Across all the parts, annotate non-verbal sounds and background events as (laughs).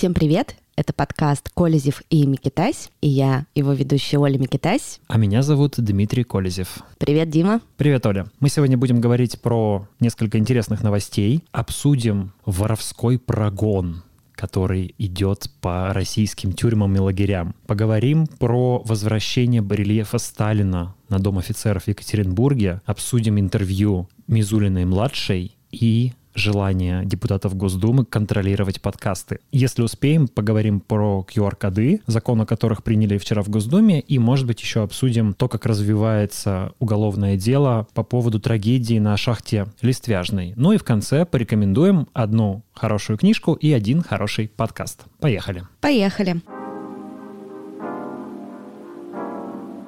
Всем привет! Это подкаст «Колезев и Микитась», и я, его ведущая Оля Микитась. А меня зовут Дмитрий Колезев. Привет, Дима. Привет, Оля. Мы сегодня будем говорить про несколько интересных новостей. Обсудим воровской прогон, который идет по российским тюрьмам и лагерям. Поговорим про возвращение барельефа Сталина на Дом офицеров в Екатеринбурге. Обсудим интервью Мизулиной-младшей и желание депутатов Госдумы контролировать подкасты. Если успеем, поговорим про QR-коды, закон о которых приняли вчера в Госдуме, и, может быть, еще обсудим то, как развивается уголовное дело по поводу трагедии на шахте Листвяжной. Ну и в конце порекомендуем одну хорошую книжку и один хороший подкаст. Поехали. Поехали.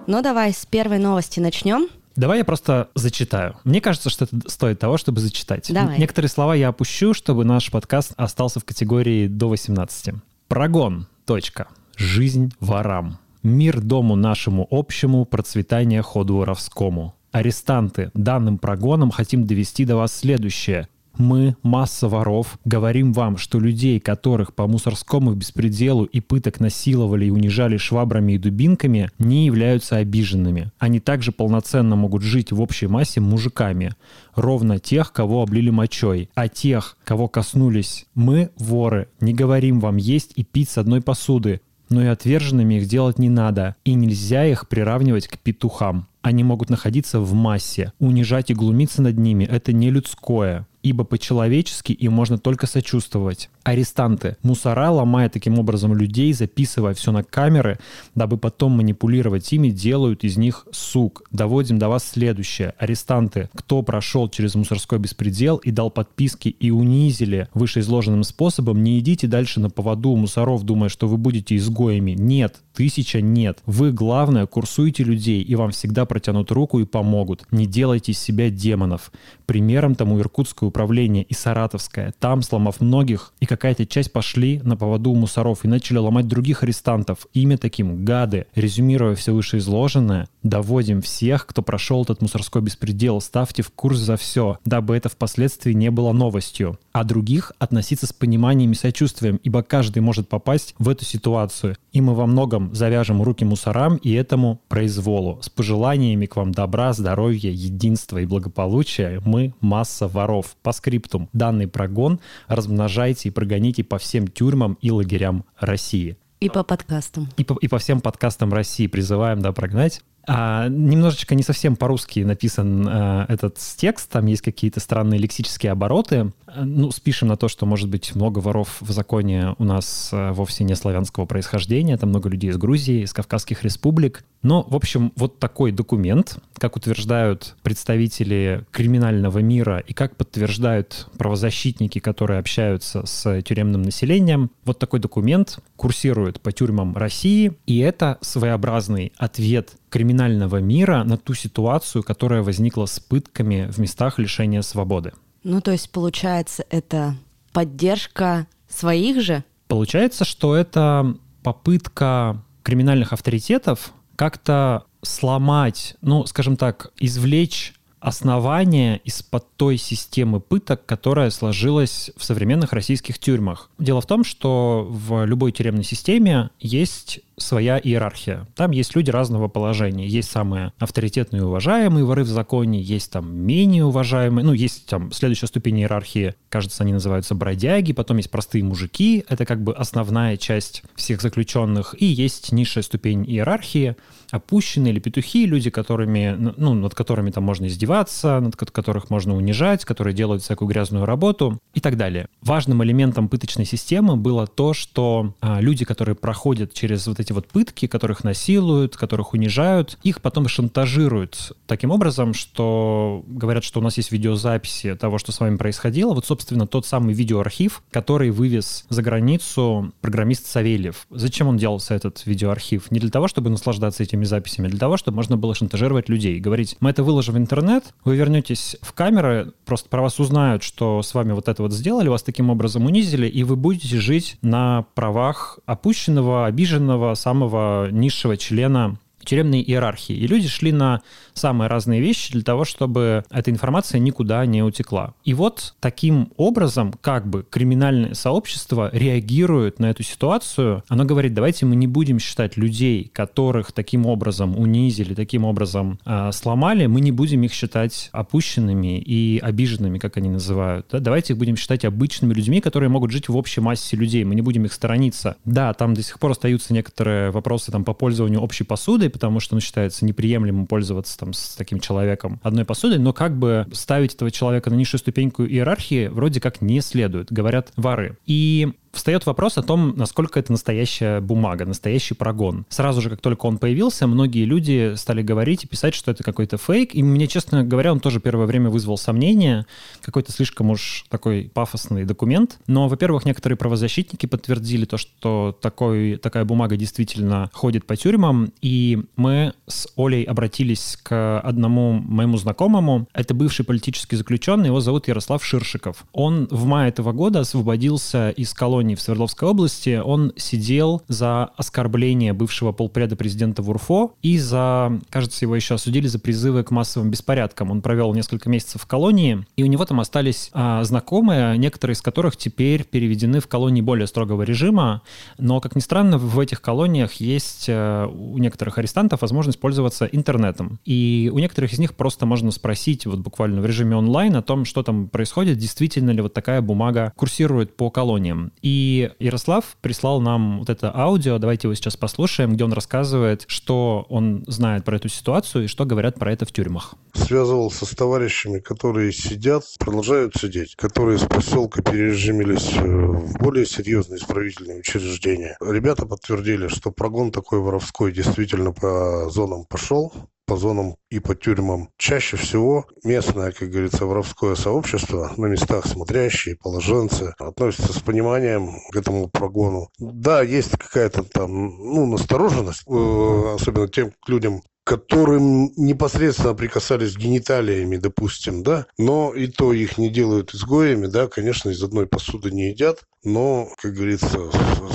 Ну давай с первой новости начнем. Давай я просто зачитаю. Мне кажется, что это стоит того, чтобы зачитать. Давай. Некоторые слова я опущу, чтобы наш подкаст остался в категории до 18. Прогон. Точка. Жизнь ворам. Мир дому нашему общему, процветание ходу воровскому. Арестанты, данным прогоном хотим довести до вас следующее. Мы, масса воров, говорим вам, что людей, которых по мусорскому беспределу и пыток насиловали и унижали швабрами и дубинками, не являются обиженными. Они также полноценно могут жить в общей массе мужиками. Ровно тех, кого облили мочой. А тех, кого коснулись мы, воры, не говорим вам есть и пить с одной посуды, но и отверженными их делать не надо, и нельзя их приравнивать к петухам. Они могут находиться в массе. Унижать и глумиться над ними – это не людское ибо по-человечески им можно только сочувствовать. Арестанты. Мусора, ломая таким образом людей, записывая все на камеры, дабы потом манипулировать ими, делают из них сук. Доводим до вас следующее. Арестанты. Кто прошел через мусорской беспредел и дал подписки и унизили вышеизложенным способом, не идите дальше на поводу у мусоров, думая, что вы будете изгоями. Нет, тысяча нет. Вы, главное, курсуете людей, и вам всегда протянут руку и помогут. Не делайте из себя демонов. Примером тому Иркутское управление и Саратовское. Там, сломав многих, и какая-то часть пошли на поводу у мусоров и начали ломать других арестантов. Имя таким — гады. Резюмируя все вышеизложенное, доводим всех, кто прошел этот мусорской беспредел, ставьте в курс за все, дабы это впоследствии не было новостью. А других относиться с пониманием и сочувствием, ибо каждый может попасть в эту ситуацию. И мы во многом завяжем руки мусорам и этому произволу. С пожеланиями к вам добра, здоровья, единства и благополучия мы масса воров. По скриптум. Данный прогон размножайте и прогоните по всем тюрьмам и лагерям России. И по подкастам. И по, и по всем подкастам России призываем, да, прогнать. А, немножечко не совсем по-русски написан а, этот текст, там есть какие-то странные лексические обороты. А, ну, спишем на то, что, может быть, много воров в законе у нас а, вовсе не славянского происхождения, там много людей из Грузии, из Кавказских республик. Но, в общем, вот такой документ, как утверждают представители криминального мира и как подтверждают правозащитники, которые общаются с тюремным населением, вот такой документ курсирует по тюрьмам России, и это своеобразный ответ криминального мира на ту ситуацию, которая возникла с пытками в местах лишения свободы. Ну, то есть, получается, это поддержка своих же? Получается, что это попытка криминальных авторитетов как-то сломать, ну, скажем так, извлечь основания из-под той системы пыток, которая сложилась в современных российских тюрьмах. Дело в том, что в любой тюремной системе есть своя иерархия. Там есть люди разного положения. Есть самые авторитетные и уважаемые воры в законе, есть там менее уважаемые, ну, есть там следующая ступень иерархии, кажется, они называются бродяги, потом есть простые мужики, это как бы основная часть всех заключенных, и есть низшая ступень иерархии, опущенные или петухи, люди, которыми, ну, над которыми там можно издеваться, над которых можно унижать, которые делают всякую грязную работу и так далее. Важным элементом пыточной системы было то, что а, люди, которые проходят через вот эти вот пытки, которых насилуют, которых унижают, их потом шантажируют таким образом, что говорят, что у нас есть видеозаписи того, что с вами происходило. Вот, собственно, тот самый видеоархив, который вывез за границу программист Савельев. Зачем он делался, этот видеоархив? Не для того, чтобы наслаждаться этими записями, а для того, чтобы можно было шантажировать людей. Говорить, мы это выложим в интернет, вы вернетесь в камеры, просто про вас узнают, что с вами вот это вот сделали, вас таким образом унизили, и вы будете жить на правах опущенного, обиженного, самого низшего члена тюремной иерархии. И люди шли на самые разные вещи для того, чтобы эта информация никуда не утекла. И вот таким образом как бы криминальное сообщество реагирует на эту ситуацию. Оно говорит, давайте мы не будем считать людей, которых таким образом унизили, таким образом э, сломали, мы не будем их считать опущенными и обиженными, как они называют. Да? Давайте их будем считать обычными людьми, которые могут жить в общей массе людей. Мы не будем их сторониться. Да, там до сих пор остаются некоторые вопросы там, по пользованию общей посудой, потому что ну, считается неприемлемым пользоваться там, с таким человеком одной посудой, но как бы ставить этого человека на низшую ступеньку иерархии вроде как не следует, говорят воры. И встает вопрос о том, насколько это настоящая бумага, настоящий прогон. Сразу же, как только он появился, многие люди стали говорить и писать, что это какой-то фейк. И мне, честно говоря, он тоже первое время вызвал сомнения. Какой-то слишком уж такой пафосный документ. Но, во-первых, некоторые правозащитники подтвердили то, что такой, такая бумага действительно ходит по тюрьмам. И мы с Олей обратились к одному моему знакомому. Это бывший политический заключенный, его зовут Ярослав Ширшиков. Он в мае этого года освободился из колонии колонии в Свердловской области, он сидел за оскорбление бывшего полпреда президента в УРФО и за, кажется, его еще осудили за призывы к массовым беспорядкам. Он провел несколько месяцев в колонии, и у него там остались а, знакомые, некоторые из которых теперь переведены в колонии более строгого режима. Но, как ни странно, в этих колониях есть а, у некоторых арестантов возможность пользоваться интернетом. И у некоторых из них просто можно спросить вот буквально в режиме онлайн о том, что там происходит, действительно ли вот такая бумага курсирует по колониям. И и Ярослав прислал нам вот это аудио, давайте его сейчас послушаем, где он рассказывает, что он знает про эту ситуацию и что говорят про это в тюрьмах. Связывался с товарищами, которые сидят, продолжают сидеть, которые из поселка перережимились э, в более серьезные исправительные учреждения. Ребята подтвердили, что прогон такой воровской действительно по зонам пошел, по зонам и по тюрьмам. Чаще всего местное, как говорится, воровское сообщество, на местах смотрящие, положенцы, относятся с пониманием к этому прогону. Да, есть какая-то там, ну, настороженность, э, особенно тем людям, которым непосредственно прикасались гениталиями, допустим, да, но и то их не делают изгоями, да, конечно, из одной посуды не едят, но, как говорится,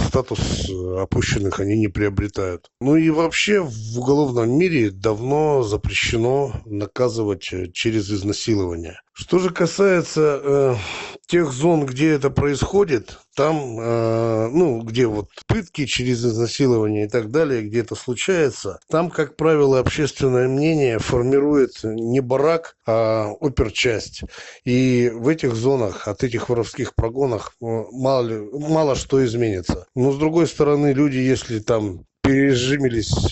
статус опущенных они не приобретают. Ну и вообще в уголовном мире давно запрещено наказывать э, через изнасилование. Что же касается э, тех зон, где это происходит, там, э, ну, где вот пытки через изнасилование и так далее, где это случается, там, как правило, общественное мнение формирует не барак, а оперчасть. И в этих зонах, от этих воровских прогонах э, мало, мало что изменится. Но, с другой стороны, люди, если там пережимились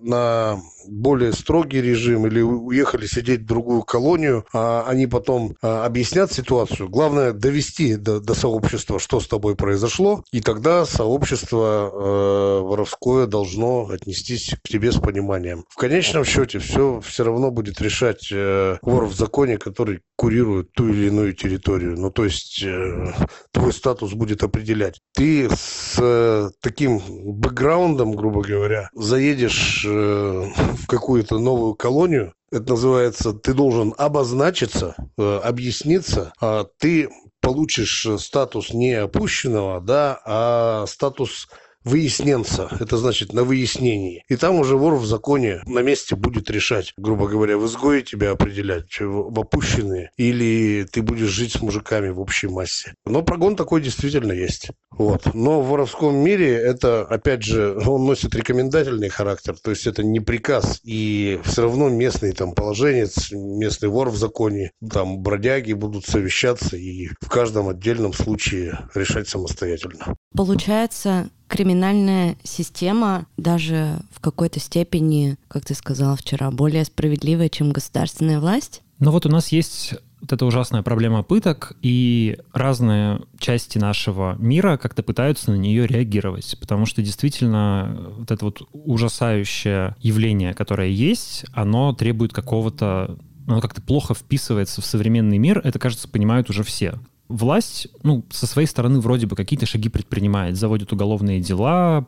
на более строгий режим или уехали сидеть в другую колонию, а они потом а, объяснят ситуацию. Главное довести до, до сообщества, что с тобой произошло, и тогда сообщество э, воровское должно отнестись к тебе с пониманием. В конечном счете все все равно будет решать э, вор в законе, который курирует ту или иную территорию. Ну, то есть э, твой статус будет определять. Ты с э, таким бэкграундом, грубо говоря, заедешь э, в какую-то новую колонию, это называется, ты должен обозначиться, э, объясниться, а ты получишь статус не опущенного, да, а статус выясненца. Это значит на выяснении. И там уже вор в законе на месте будет решать, грубо говоря, в изгое тебя определять, в опущенные, или ты будешь жить с мужиками в общей массе. Но прогон такой действительно есть. Вот. Но в воровском мире это, опять же, он носит рекомендательный характер, то есть это не приказ, и все равно местный там положенец, местный вор в законе, там бродяги будут совещаться и в каждом отдельном случае решать самостоятельно. Получается, криминальная система даже в какой-то степени, как ты сказал вчера, более справедливая, чем государственная власть? Ну вот у нас есть вот эта ужасная проблема пыток, и разные части нашего мира как-то пытаются на нее реагировать, потому что действительно вот это вот ужасающее явление, которое есть, оно требует какого-то оно как-то плохо вписывается в современный мир, это, кажется, понимают уже все власть, ну, со своей стороны вроде бы какие-то шаги предпринимает, заводит уголовные дела,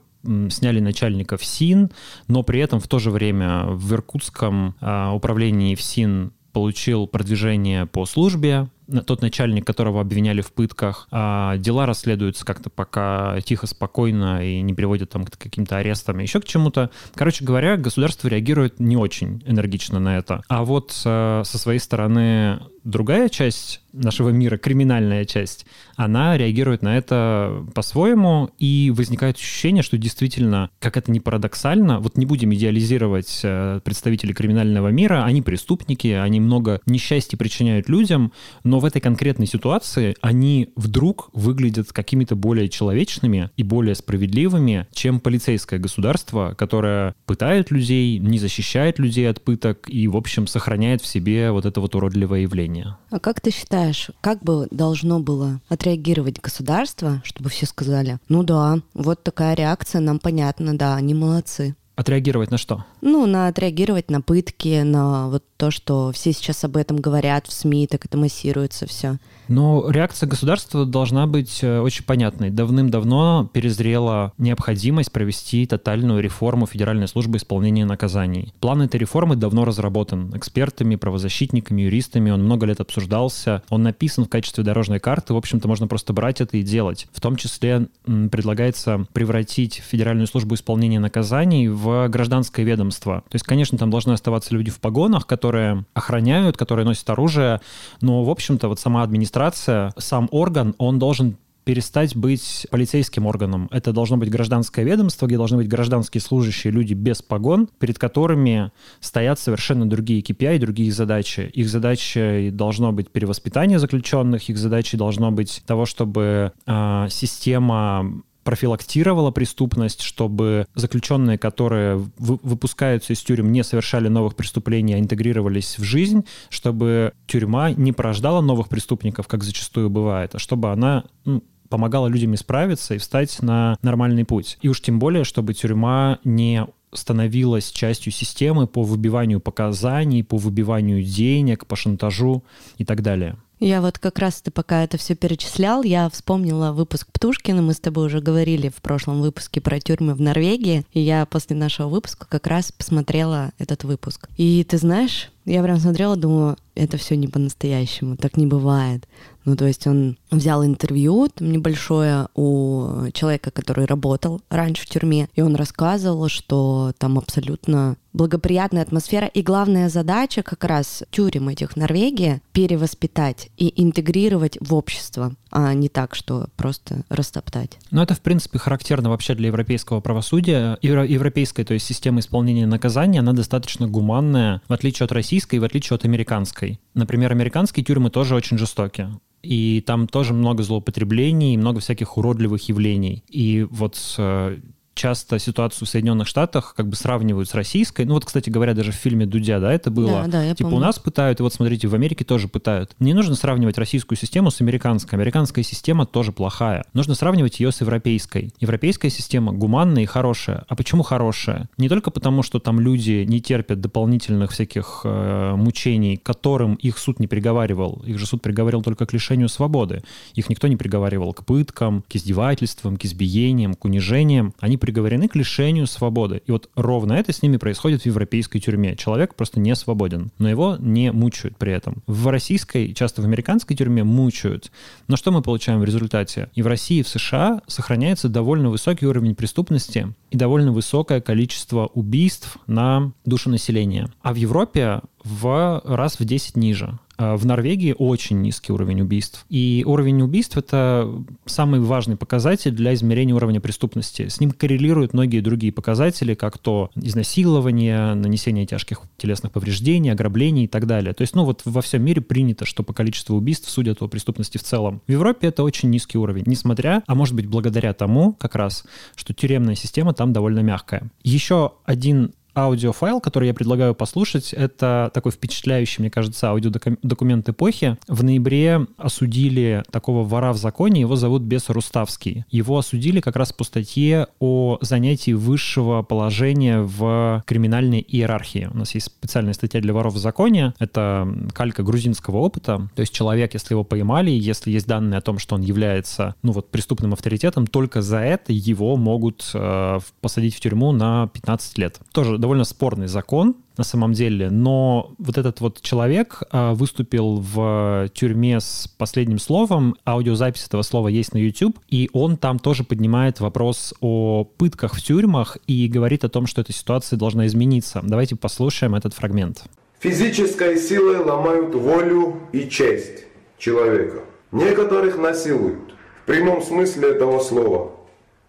сняли начальников СИН, но при этом в то же время в Иркутском а, управлении ФСИН получил продвижение по службе, тот начальник, которого обвиняли в пытках. А дела расследуются как-то пока тихо, спокойно и не приводят там к каким-то арестам, еще к чему-то. Короче говоря, государство реагирует не очень энергично на это. А вот со своей стороны другая часть нашего мира, криминальная часть, она реагирует на это по-своему, и возникает ощущение, что действительно, как это не парадоксально, вот не будем идеализировать э, представителей криминального мира, они преступники, они много несчастья причиняют людям, но в этой конкретной ситуации они вдруг выглядят какими-то более человечными и более справедливыми, чем полицейское государство, которое пытает людей, не защищает людей от пыток и, в общем, сохраняет в себе вот это вот уродливое явление. А как ты считаешь, как бы должно было отреагировать государство, чтобы все сказали, ну да, вот такая реакция, нам понятно, да, они молодцы. Отреагировать на что? Ну, на отреагировать на пытки, на вот то, что все сейчас об этом говорят в СМИ, так это массируется все. Но реакция государства должна быть э, очень понятной. Давным-давно перезрела необходимость провести тотальную реформу Федеральной службы исполнения наказаний. План этой реформы давно разработан экспертами, правозащитниками, юристами. Он много лет обсуждался. Он написан в качестве дорожной карты. В общем-то, можно просто брать это и делать. В том числе предлагается превратить Федеральную службу исполнения наказаний в гражданское ведомство. То есть, конечно, там должны оставаться люди в погонах, которые охраняют, которые носят оружие, но, в общем-то, вот сама администрация, сам орган, он должен перестать быть полицейским органом. Это должно быть гражданское ведомство, где должны быть гражданские служащие, люди без погон, перед которыми стоят совершенно другие KPI, другие задачи. Их задачей должно быть перевоспитание заключенных, их задачей должно быть того, чтобы э, система профилактировала преступность, чтобы заключенные, которые выпускаются из тюрем, не совершали новых преступлений, а интегрировались в жизнь, чтобы тюрьма не порождала новых преступников, как зачастую бывает, а чтобы она ну, помогала людям исправиться и встать на нормальный путь. И уж тем более, чтобы тюрьма не становилась частью системы по выбиванию показаний, по выбиванию денег, по шантажу и так далее. Я вот как раз ты пока это все перечислял, я вспомнила выпуск Птушкина, мы с тобой уже говорили в прошлом выпуске про тюрьмы в Норвегии, и я после нашего выпуска как раз посмотрела этот выпуск. И ты знаешь, я прям смотрела, думаю, это все не по-настоящему, так не бывает. Ну, то есть он взял интервью там небольшое у человека, который работал раньше в тюрьме, и он рассказывал, что там абсолютно благоприятная атмосфера, и главная задача как раз тюрем этих Норвегии перевоспитать и интегрировать в общество, а не так, что просто растоптать. Ну, это, в принципе, характерно вообще для европейского правосудия. Европейская, то есть система исполнения наказания, она достаточно гуманная, в отличие от российской и в отличие от американской. Например, американские тюрьмы тоже очень жестокие и там тоже много злоупотреблений, много всяких уродливых явлений. И вот э, часто ситуацию в Соединенных Штатах как бы сравнивают с российской. Ну вот, кстати говоря, даже в фильме Дудя, да, это было. Да, да, я типа помню. у нас пытают, и вот смотрите, в Америке тоже пытают. Не нужно сравнивать российскую систему с американской. Американская система тоже плохая. Нужно сравнивать ее с европейской. Европейская система гуманная и хорошая. А почему хорошая? Не только потому, что там люди не терпят дополнительных всяких э, мучений, которым их суд не приговаривал. Их же суд приговаривал только к лишению свободы. Их никто не приговаривал к пыткам, к издевательствам, к избиениям, к унижениям. Они приговорены к лишению свободы. И вот ровно это с ними происходит в европейской тюрьме. Человек просто не свободен, но его не мучают при этом. В российской, часто в американской тюрьме мучают. Но что мы получаем в результате? И в России, и в США сохраняется довольно высокий уровень преступности и довольно высокое количество убийств на душу населения. А в Европе в раз в 10 ниже. А в Норвегии очень низкий уровень убийств. И уровень убийств — это самый важный показатель для измерения уровня преступности. С ним коррелируют многие другие показатели, как то изнасилование, нанесение тяжких телесных повреждений, ограблений и так далее. То есть, ну вот во всем мире принято, что по количеству убийств судят о преступности в целом. В Европе это очень низкий уровень, несмотря, а может быть благодаря тому как раз, что тюремная система там довольно мягкая. Еще один аудиофайл, который я предлагаю послушать. Это такой впечатляющий, мне кажется, аудиодокумент эпохи. В ноябре осудили такого вора в законе, его зовут Бес Руставский. Его осудили как раз по статье о занятии высшего положения в криминальной иерархии. У нас есть специальная статья для воров в законе. Это калька грузинского опыта. То есть человек, если его поймали, если есть данные о том, что он является, ну вот, преступным авторитетом, только за это его могут э, посадить в тюрьму на 15 лет. Тоже довольно спорный закон, на самом деле, но вот этот вот человек а, выступил в тюрьме с последним словом, аудиозапись этого слова есть на YouTube, и он там тоже поднимает вопрос о пытках в тюрьмах и говорит о том, что эта ситуация должна измениться. Давайте послушаем этот фрагмент. Физической силой ломают волю и честь человека. Некоторых насилуют, в прямом смысле этого слова.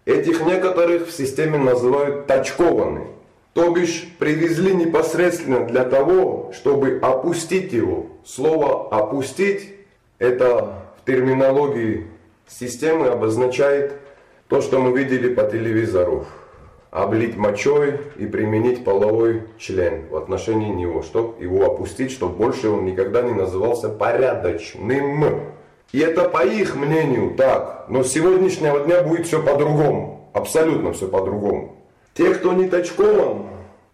Этих некоторых в системе называют тачкованные. То бишь привезли непосредственно для того, чтобы опустить его. Слово «опустить» это в терминологии системы обозначает то, что мы видели по телевизору. Облить мочой и применить половой член в отношении него, чтобы его опустить, чтобы больше он никогда не назывался порядочным. И это по их мнению так. Но с сегодняшнего дня будет все по-другому. Абсолютно все по-другому. Те, кто не точкован,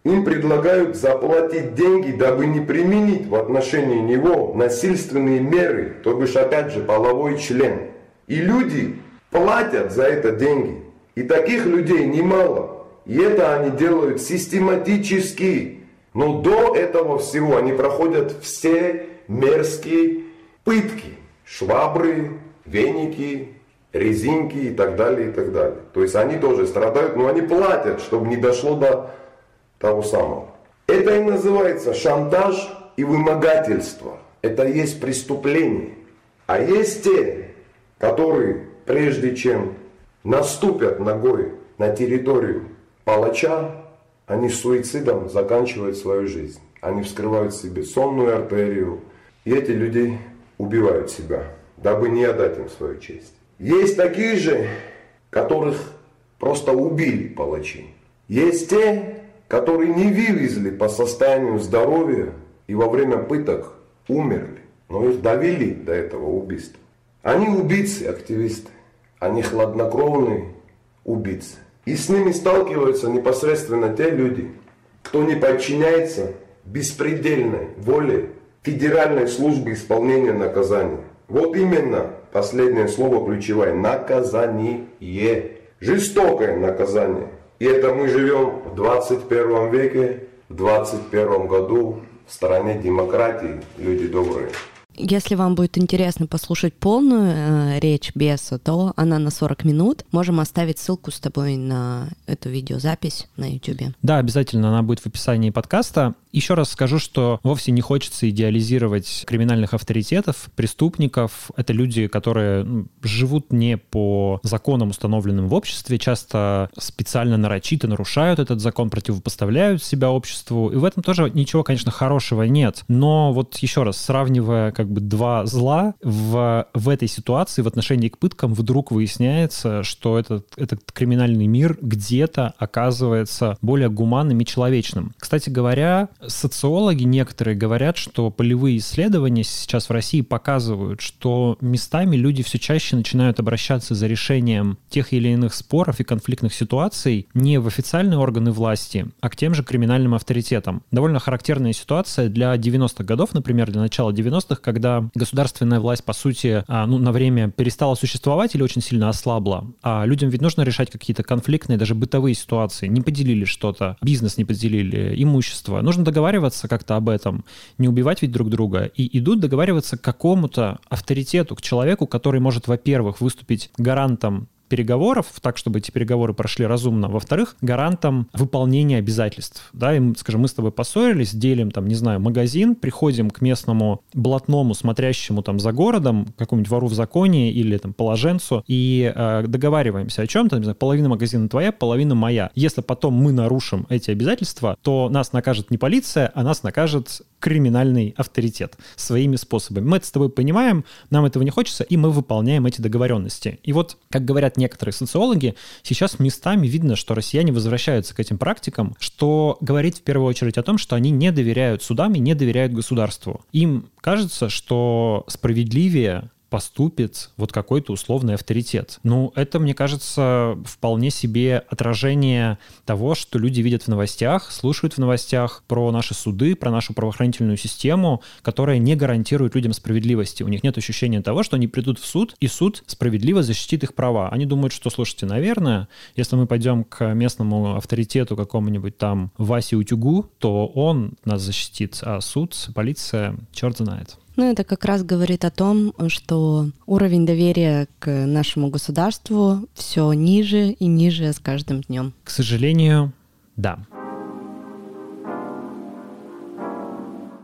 им предлагают заплатить деньги, дабы не применить в отношении него насильственные меры, то бишь опять же половой член. И люди платят за это деньги. И таких людей немало. И это они делают систематически. Но до этого всего они проходят все мерзкие пытки. Швабры, веники, резинки и так далее, и так далее. То есть они тоже страдают, но они платят, чтобы не дошло до того самого. Это и называется шантаж и вымогательство. Это и есть преступление. А есть те, которые, прежде чем наступят ногой на территорию палача, они суицидом заканчивают свою жизнь. Они вскрывают себе сонную артерию, и эти люди убивают себя, дабы не отдать им свою честь. Есть такие же, которых просто убили палачи. Есть те, которые не вывезли по состоянию здоровья и во время пыток умерли, но их довели до этого убийства. Они убийцы, активисты, они хладнокровные убийцы. И с ними сталкиваются непосредственно те люди, кто не подчиняется беспредельной воле Федеральной службы исполнения наказания. Вот именно последнее слово ключевое. Наказание. Жестокое наказание. И это мы живем в 21 веке, в 21 году в стране демократии, люди добрые. Если вам будет интересно послушать полную э, речь Беса, то она на 40 минут. Можем оставить ссылку с тобой на эту видеозапись на YouTube. Да, обязательно она будет в описании подкаста. Еще раз скажу, что вовсе не хочется идеализировать криминальных авторитетов, преступников. Это люди, которые ну, живут не по законам, установленным в обществе, часто специально нарочито нарушают этот закон, противопоставляют себя обществу. И в этом тоже ничего, конечно, хорошего нет. Но вот еще раз, сравнивая как бы два зла, в, в этой ситуации в отношении к пыткам вдруг выясняется, что этот, этот криминальный мир где-то оказывается более гуманным и человечным. Кстати говоря, социологи некоторые говорят, что полевые исследования сейчас в России показывают, что местами люди все чаще начинают обращаться за решением тех или иных споров и конфликтных ситуаций не в официальные органы власти, а к тем же криминальным авторитетам. Довольно характерная ситуация для 90-х годов, например, для начала 90-х, когда государственная власть, по сути, а, ну, на время перестала существовать или очень сильно ослабла. А людям ведь нужно решать какие-то конфликтные, даже бытовые ситуации. Не поделили что-то, бизнес не поделили, имущество. Нужно договариваться как-то об этом, не убивать ведь друг друга, и идут договариваться к какому-то авторитету, к человеку, который может, во-первых, выступить гарантом переговоров, так, чтобы эти переговоры прошли разумно. Во-вторых, гарантом выполнения обязательств. Да, и, скажем, мы с тобой поссорились, делим, там, не знаю, магазин, приходим к местному блатному, смотрящему там за городом, какому-нибудь вору в законе или там положенцу, и э, договариваемся о чем-то, не знаю, половина магазина твоя, половина моя. Если потом мы нарушим эти обязательства, то нас накажет не полиция, а нас накажет криминальный авторитет своими способами. Мы это с тобой понимаем, нам этого не хочется, и мы выполняем эти договоренности. И вот, как говорят некоторые социологи, сейчас местами видно, что россияне возвращаются к этим практикам, что говорит в первую очередь о том, что они не доверяют судам и не доверяют государству. Им кажется, что справедливее поступит вот какой-то условный авторитет. Ну, это, мне кажется, вполне себе отражение того, что люди видят в новостях, слушают в новостях про наши суды, про нашу правоохранительную систему, которая не гарантирует людям справедливости. У них нет ощущения того, что они придут в суд, и суд справедливо защитит их права. Они думают, что, слушайте, наверное, если мы пойдем к местному авторитету какому-нибудь там Васе Утюгу, то он нас защитит, а суд, полиция, черт знает. Ну, это как раз говорит о том, что уровень доверия к нашему государству все ниже и ниже с каждым днем. К сожалению, да.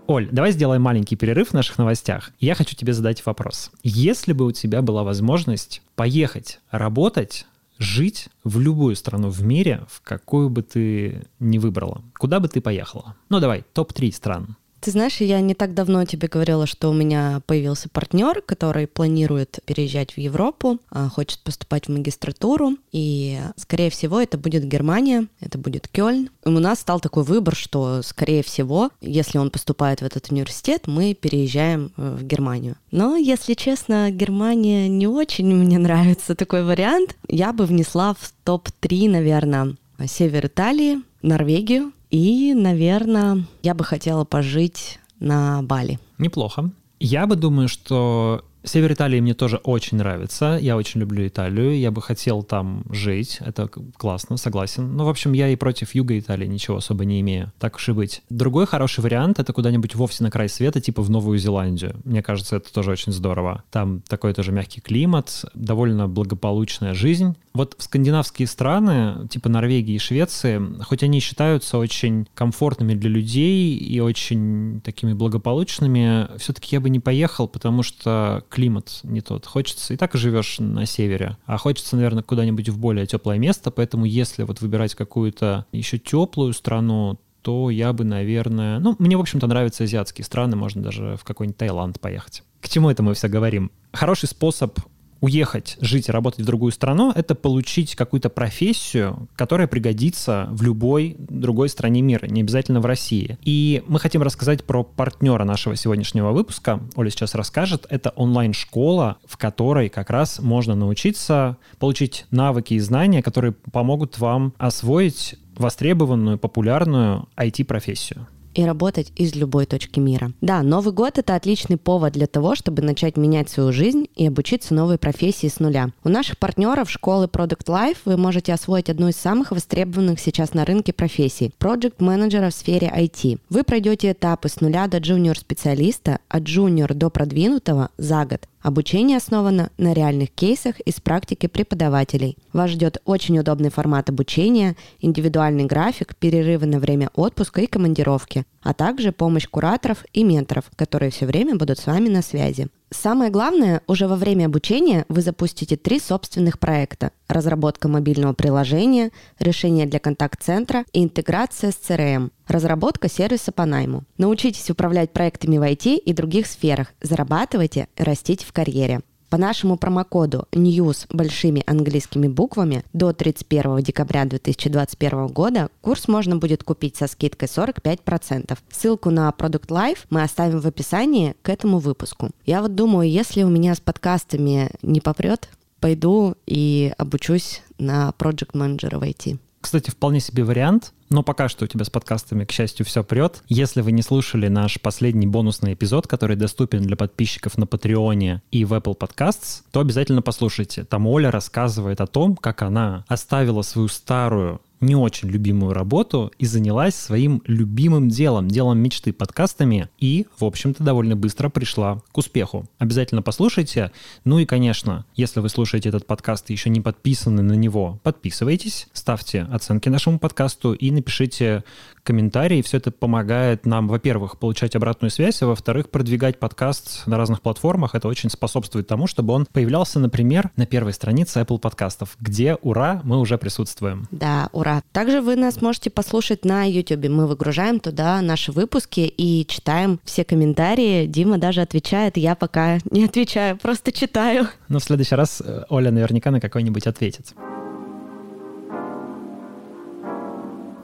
Оль, давай сделаем маленький перерыв в наших новостях. Я хочу тебе задать вопрос. Если бы у тебя была возможность поехать работать жить в любую страну в мире, в какую бы ты ни выбрала, куда бы ты поехала? Ну давай, топ-3 стран. Ты знаешь, я не так давно тебе говорила, что у меня появился партнер, который планирует переезжать в Европу, а, хочет поступать в магистратуру, и, скорее всего, это будет Германия, это будет Кёльн. И у нас стал такой выбор, что, скорее всего, если он поступает в этот университет, мы переезжаем э, в Германию. Но, если честно, Германия не очень мне нравится такой вариант. Я бы внесла в топ-3, наверное, север Италии, Норвегию, и, наверное, я бы хотела пожить на Бали. Неплохо. Я бы думаю, что Север Италии мне тоже очень нравится. Я очень люблю Италию. Я бы хотел там жить. Это классно, согласен. Ну, в общем, я и против юга Италии ничего особо не имею. Так уж и быть. Другой хороший вариант — это куда-нибудь вовсе на край света, типа в Новую Зеландию. Мне кажется, это тоже очень здорово. Там такой тоже мягкий климат, довольно благополучная жизнь. Вот в скандинавские страны, типа Норвегии и Швеции, хоть они считаются очень комфортными для людей и очень такими благополучными, все-таки я бы не поехал, потому что климат не тот. Хочется, и так живешь на севере, а хочется, наверное, куда-нибудь в более теплое место, поэтому если вот выбирать какую-то еще теплую страну, то я бы, наверное... Ну, мне, в общем-то, нравятся азиатские страны, можно даже в какой-нибудь Таиланд поехать. К чему это мы все говорим? Хороший способ уехать, жить и работать в другую страну, это получить какую-то профессию, которая пригодится в любой другой стране мира, не обязательно в России. И мы хотим рассказать про партнера нашего сегодняшнего выпуска. Оля сейчас расскажет. Это онлайн-школа, в которой как раз можно научиться получить навыки и знания, которые помогут вам освоить востребованную, популярную IT-профессию и работать из любой точки мира. Да, Новый год — это отличный повод для того, чтобы начать менять свою жизнь и обучиться новой профессии с нуля. У наших партнеров школы Product Life вы можете освоить одну из самых востребованных сейчас на рынке профессий — Project менеджера в сфере IT. Вы пройдете этапы с нуля до джуниор-специалиста, от джуниор до продвинутого за год. Обучение основано на реальных кейсах из практики преподавателей. Вас ждет очень удобный формат обучения, индивидуальный график, перерывы на время отпуска и командировки, а также помощь кураторов и менторов, которые все время будут с вами на связи. Самое главное, уже во время обучения вы запустите три собственных проекта. Разработка мобильного приложения, решение для контакт-центра и интеграция с CRM. Разработка сервиса по найму. Научитесь управлять проектами в IT и других сферах. Зарабатывайте, растите в карьере. По нашему промокоду NEWS большими английскими буквами до 31 декабря 2021 года курс можно будет купить со скидкой 45%. Ссылку на Product Life мы оставим в описании к этому выпуску. Я вот думаю, если у меня с подкастами не попрет, пойду и обучусь на Project Manager в IT. Кстати, вполне себе вариант, но пока что у тебя с подкастами, к счастью, все прет. Если вы не слушали наш последний бонусный эпизод, который доступен для подписчиков на Патреоне и в Apple Podcasts, то обязательно послушайте. Там Оля рассказывает о том, как она оставила свою старую не очень любимую работу и занялась своим любимым делом, делом мечты подкастами и, в общем-то, довольно быстро пришла к успеху. Обязательно послушайте. Ну и, конечно, если вы слушаете этот подкаст и еще не подписаны на него, подписывайтесь, ставьте оценки нашему подкасту и напишите комментарии. Все это помогает нам, во-первых, получать обратную связь, а во-вторых, продвигать подкаст на разных платформах. Это очень способствует тому, чтобы он появлялся, например, на первой странице Apple подкастов, где, ура, мы уже присутствуем. Да, ура. Также вы нас можете послушать на YouTube. Мы выгружаем туда наши выпуски и читаем все комментарии. Дима даже отвечает, я пока не отвечаю, просто читаю. Но в следующий раз э, Оля наверняка на какой-нибудь ответит.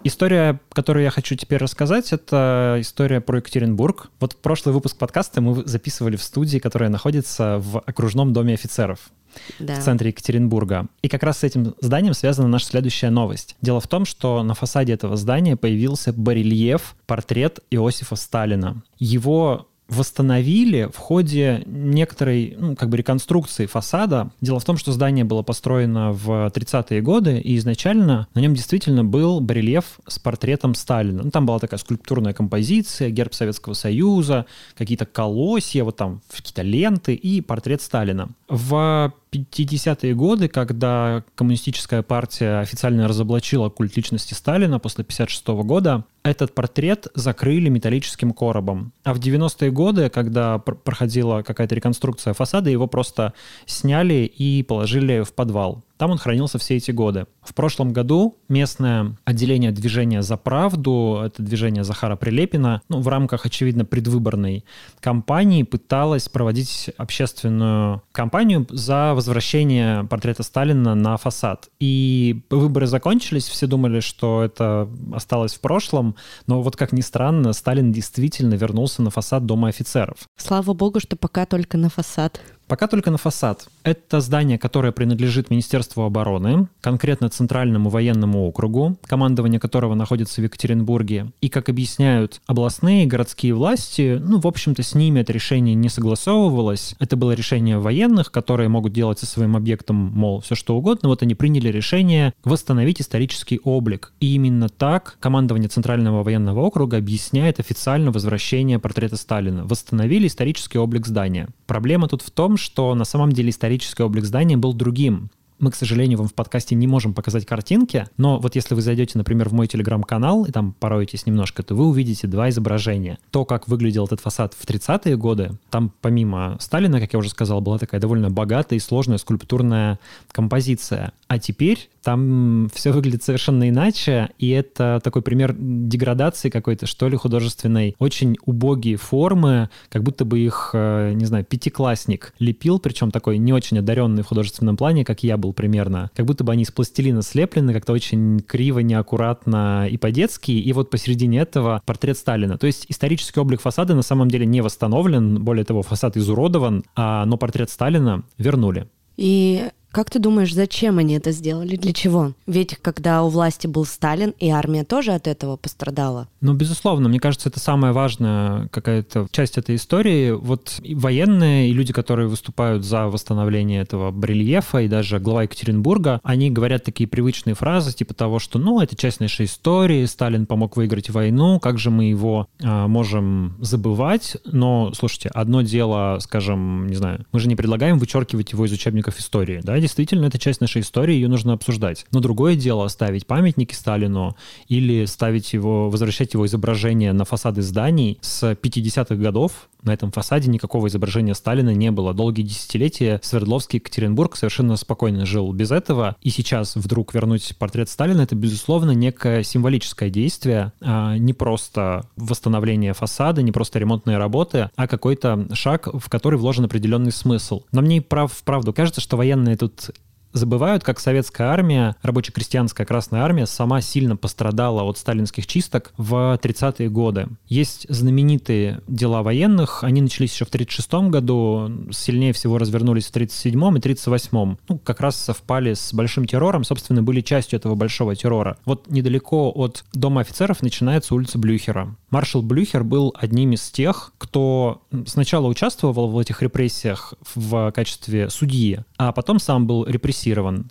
История, которую я хочу теперь рассказать, это история про Екатеринбург. Вот прошлый выпуск подкаста мы записывали в студии, которая находится в окружном доме офицеров да. в центре Екатеринбурга. И как раз с этим зданием связана наша следующая новость. Дело в том, что на фасаде этого здания появился барельеф, портрет Иосифа Сталина. Его восстановили в ходе некоторой ну, как бы реконструкции фасада. Дело в том, что здание было построено в 30-е годы, и изначально на нем действительно был барельеф с портретом Сталина. Ну, там была такая скульптурная композиция, герб Советского Союза, какие-то колосья, вот там какие-то ленты и портрет Сталина. В 50-е годы, когда коммунистическая партия официально разоблачила культ личности Сталина после 56 года, этот портрет закрыли металлическим коробом. А в 90-е годы, когда проходила какая-то реконструкция фасада, его просто сняли и положили в подвал. Там он хранился все эти годы. В прошлом году местное отделение движения «За правду», это движение Захара Прилепина, ну, в рамках, очевидно, предвыборной кампании пыталось проводить общественную кампанию за возвращение портрета Сталина на фасад. И выборы закончились, все думали, что это осталось в прошлом, но вот как ни странно, Сталин действительно вернулся на фасад Дома офицеров. Слава богу, что пока только на фасад. Пока только на фасад. Это здание, которое принадлежит Министерству обороны, конкретно Центральному военному округу, командование которого находится в Екатеринбурге. И, как объясняют областные и городские власти, ну, в общем-то, с ними это решение не согласовывалось. Это было решение военных, которые могут делать со своим объектом, мол, все что угодно. Вот они приняли решение восстановить исторический облик. И именно так командование Центрального военного округа объясняет официально возвращение портрета Сталина. Восстановили исторический облик здания. Проблема тут в том, что на самом деле исторический облик здания был другим. Мы, к сожалению, вам в подкасте не можем показать картинки, но вот если вы зайдете, например, в мой телеграм-канал и там пороетесь немножко, то вы увидите два изображения. То, как выглядел этот фасад в 30-е годы, там помимо Сталина, как я уже сказал, была такая довольно богатая и сложная скульптурная композиция. А теперь там все выглядит совершенно иначе, и это такой пример деградации какой-то, что ли, художественной. Очень убогие формы, как будто бы их, э, не знаю, пятиклассник лепил, причем такой не очень одаренный в художественном плане, как я был примерно. Как будто бы они из пластилина слеплены, как-то очень криво, неаккуратно и по-детски, и вот посередине этого портрет Сталина. То есть исторический облик фасада на самом деле не восстановлен, более того, фасад изуродован, а, но портрет Сталина вернули. И как ты думаешь, зачем они это сделали? Для чего? Ведь когда у власти был Сталин, и армия тоже от этого пострадала. Ну, безусловно, мне кажется, это самая важная какая-то часть этой истории. Вот и военные, и люди, которые выступают за восстановление этого барельефа, и даже глава Екатеринбурга, они говорят такие привычные фразы, типа того, что, ну, это часть нашей истории, Сталин помог выиграть войну, как же мы его а, можем забывать? Но, слушайте, одно дело, скажем, не знаю, мы же не предлагаем вычеркивать его из учебников истории, да, действительно, это часть нашей истории, ее нужно обсуждать. Но другое дело ставить памятники Сталину или ставить его, возвращать его изображение на фасады зданий с 50-х годов. На этом фасаде никакого изображения Сталина не было. Долгие десятилетия Свердловский Екатеринбург совершенно спокойно жил без этого. И сейчас вдруг вернуть портрет Сталина — это, безусловно, некое символическое действие, а не просто восстановление фасада, не просто ремонтные работы, а какой-то шаг, в который вложен определенный смысл. Но мне прав, вправду кажется, что военные тут забывают, как советская армия, рабоче-крестьянская Красная армия, сама сильно пострадала от сталинских чисток в 30-е годы. Есть знаменитые дела военных, они начались еще в 36-м году, сильнее всего развернулись в 37-м и 38-м. Ну, как раз совпали с большим террором, собственно, были частью этого большого террора. Вот недалеко от Дома офицеров начинается улица Блюхера. Маршал Блюхер был одним из тех, кто сначала участвовал в этих репрессиях в качестве судьи, а потом сам был репрессирован.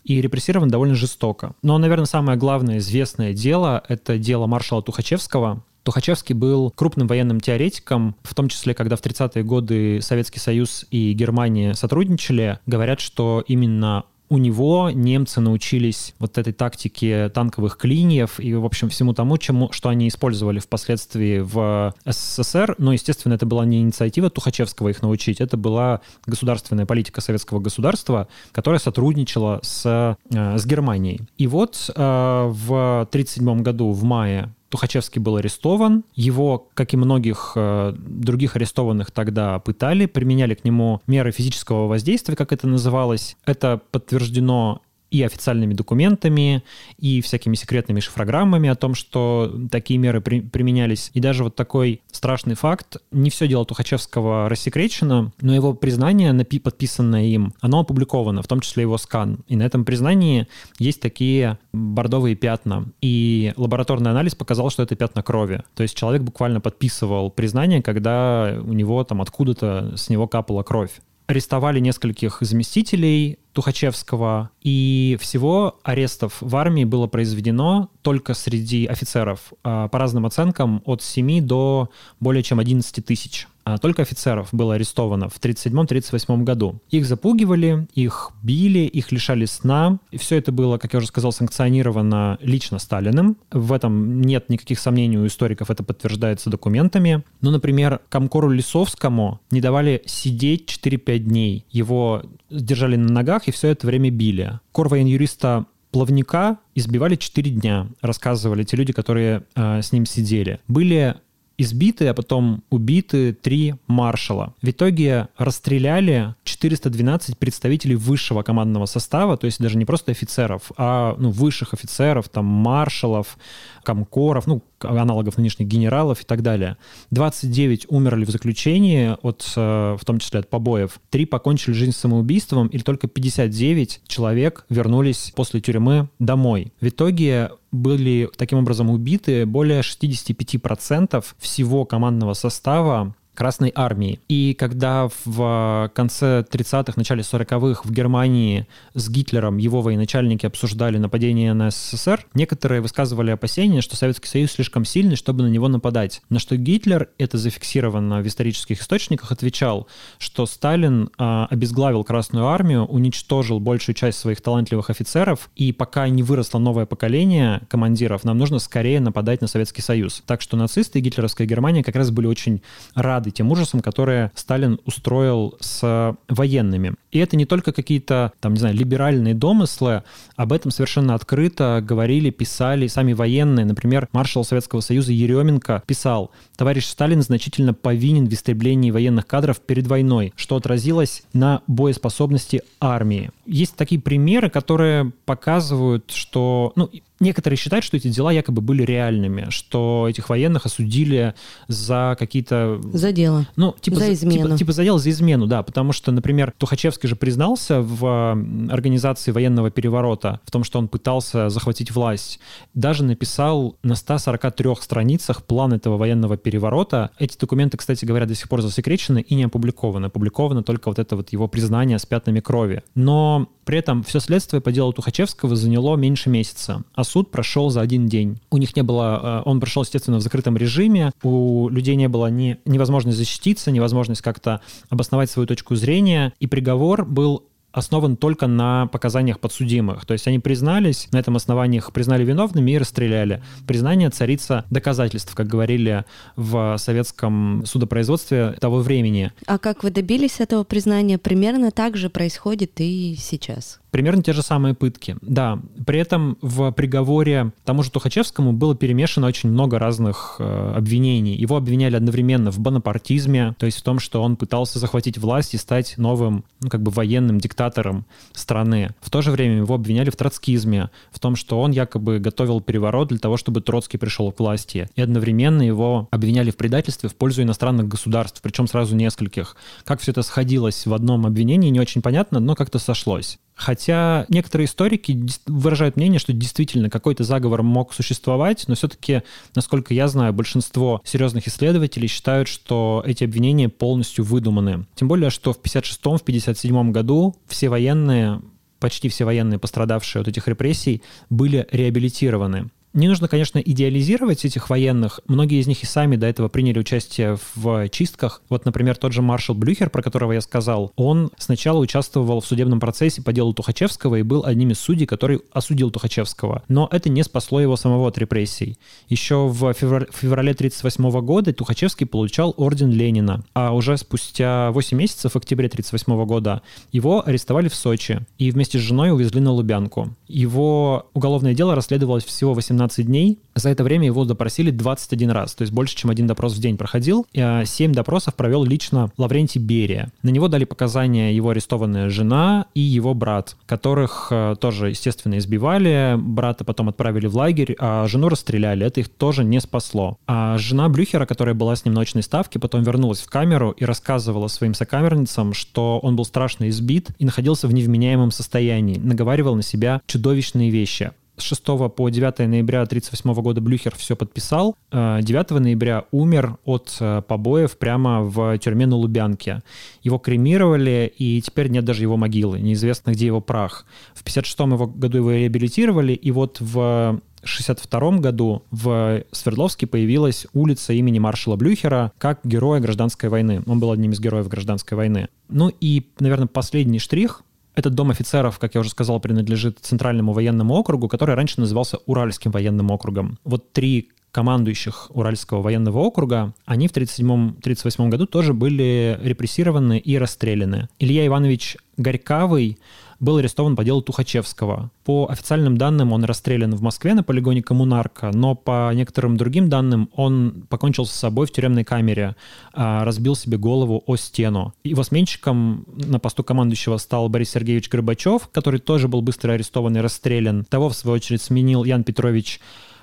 И репрессирован довольно жестоко. Но, наверное, самое главное известное дело — это дело маршала Тухачевского, Тухачевский был крупным военным теоретиком, в том числе, когда в 30-е годы Советский Союз и Германия сотрудничали. Говорят, что именно у него немцы научились вот этой тактике танковых клиньев и, в общем, всему тому, чему, что они использовали впоследствии в СССР. Но, естественно, это была не инициатива Тухачевского их научить, это была государственная политика советского государства, которая сотрудничала с, э, с Германией. И вот э, в 1937 году, в мае, Тухачевский был арестован. Его, как и многих э, других арестованных тогда, пытали, применяли к нему меры физического воздействия, как это называлось. Это подтверждено и официальными документами, и всякими секретными шифрограммами о том, что такие меры при, применялись. И даже вот такой страшный факт, не все дело Тухачевского рассекречено, но его признание, подписанное им, оно опубликовано, в том числе его скан. И на этом признании есть такие бордовые пятна. И лабораторный анализ показал, что это пятна крови. То есть человек буквально подписывал признание, когда у него там откуда-то с него капала кровь арестовали нескольких заместителей Тухачевского, и всего арестов в армии было произведено только среди офицеров, а, по разным оценкам, от 7 до более чем 11 тысяч. А только офицеров было арестовано в 1937-1938 году. Их запугивали, их били, их лишали сна. И все это было, как я уже сказал, санкционировано лично Сталиным. В этом нет никаких сомнений у историков, это подтверждается документами. Ну, например, Комкору Лисовскому не давали сидеть 4-5 дней. Его держали на ногах и все это время били. Корвоен-юриста Плавника избивали 4 дня, рассказывали те люди, которые э, с ним сидели. Были избиты, а потом убиты три маршала. В итоге расстреляли 412 представителей высшего командного состава, то есть даже не просто офицеров, а ну, высших офицеров, там маршалов, комкоров, ну, аналогов нынешних генералов и так далее. 29 умерли в заключении, от, э, в том числе от побоев. Три покончили жизнь самоубийством, или только 59 человек вернулись после тюрьмы домой. В итоге были таким образом убиты более 65% всего командного состава Красной армии. И когда в конце 30-х, начале 40-х в Германии с Гитлером его военачальники обсуждали нападение на СССР, некоторые высказывали опасения, что Советский Союз слишком сильный, чтобы на него нападать. На что Гитлер, это зафиксировано в исторических источниках, отвечал, что Сталин а, обезглавил Красную армию, уничтожил большую часть своих талантливых офицеров, и пока не выросло новое поколение командиров, нам нужно скорее нападать на Советский Союз. Так что нацисты и гитлеровская Германия как раз были очень рады рады тем ужасам, которые Сталин устроил с военными. И это не только какие-то, там, не знаю, либеральные домыслы, об этом совершенно открыто говорили, писали сами военные. Например, маршал Советского Союза Еременко писал, товарищ Сталин значительно повинен в истреблении военных кадров перед войной, что отразилось на боеспособности армии. Есть такие примеры, которые показывают, что, ну, некоторые считают, что эти дела якобы были реальными, что этих военных осудили за какие-то... За дело. Ну, типа за измену. Типа, типа за дело, за измену, да, потому что, например, Тухачевский же признался в организации военного переворота, в том, что он пытался захватить власть. Даже написал на 143 страницах план этого военного переворота. Эти документы, кстати говоря, до сих пор засекречены и не опубликованы. Опубликовано только вот это вот его признание с пятнами крови. Но при этом все следствие по делу Тухачевского заняло меньше месяца, а суд прошел за один день. У них не было, э, он прошел, естественно, в закрытом режиме, у людей не было ни, невозможности защититься, невозможность как-то обосновать свою точку зрения, и приговор был основан только на показаниях подсудимых. То есть они признались, на этом основании их признали виновными и расстреляли. Признание царица доказательств, как говорили в советском судопроизводстве того времени. А как вы добились этого признания? Примерно так же происходит и сейчас. Примерно те же самые пытки, да. При этом в приговоре тому же Тухачевскому было перемешано очень много разных э, обвинений. Его обвиняли одновременно в бонапартизме, то есть в том, что он пытался захватить власть и стать новым, ну, как бы военным диктатором страны. В то же время его обвиняли в троцкизме, в том, что он якобы готовил переворот для того, чтобы Троцкий пришел к власти. И одновременно его обвиняли в предательстве в пользу иностранных государств, причем сразу нескольких. Как все это сходилось в одном обвинении, не очень понятно, но как-то сошлось. Хотя некоторые историки выражают мнение, что действительно какой-то заговор мог существовать, но все-таки, насколько я знаю, большинство серьезных исследователей считают, что эти обвинения полностью выдуманы. Тем более, что в 56-57 году все военные почти все военные, пострадавшие от этих репрессий, были реабилитированы. Не нужно, конечно, идеализировать этих военных. Многие из них и сами до этого приняли участие в чистках. Вот, например, тот же маршал Блюхер, про которого я сказал, он сначала участвовал в судебном процессе по делу Тухачевского и был одним из судей, который осудил Тухачевского. Но это не спасло его самого от репрессий. Еще в феврале 1938 года Тухачевский получал орден Ленина, а уже спустя 8 месяцев, в октябре 1938 года, его арестовали в Сочи и вместе с женой увезли на Лубянку. Его уголовное дело расследовалось всего 18 12 дней. За это время его допросили 21 раз, то есть больше, чем один допрос в день проходил. И 7 допросов провел лично Лаврентий Берия. На него дали показания его арестованная жена и его брат, которых э, тоже, естественно, избивали. Брата потом отправили в лагерь, а жену расстреляли. Это их тоже не спасло. А жена Блюхера, которая была с ним ночной ставки, потом вернулась в камеру и рассказывала своим сокамерницам, что он был страшно избит и находился в невменяемом состоянии, наговаривал на себя чудовищные вещи. С 6 по 9 ноября 1938 года Блюхер все подписал. 9 э, ноября умер от э, побоев прямо в тюрьме на Лубянке. Его кремировали, и теперь нет даже его могилы. Неизвестно, где его прах. В 1956 году его реабилитировали, и вот в 1962 году в Свердловске появилась улица имени маршала Блюхера как героя гражданской войны. Он был одним из героев гражданской войны. Ну и, наверное, последний штрих этот дом офицеров, как я уже сказал, принадлежит Центральному военному округу, который раньше назывался Уральским военным округом. Вот три командующих Уральского военного округа, они в 1937-1938 году тоже были репрессированы и расстреляны. Илья Иванович Горькавый был арестован по делу Тухачевского. По официальным данным он расстрелян в Москве на полигоне Коммунарка, но по некоторым другим данным он покончил с собой в тюремной камере, а, разбил себе голову о стену. Его сменщиком на посту командующего стал Борис Сергеевич Горбачев, который тоже был быстро арестован и расстрелян. Того, в свою очередь, сменил Ян Петрович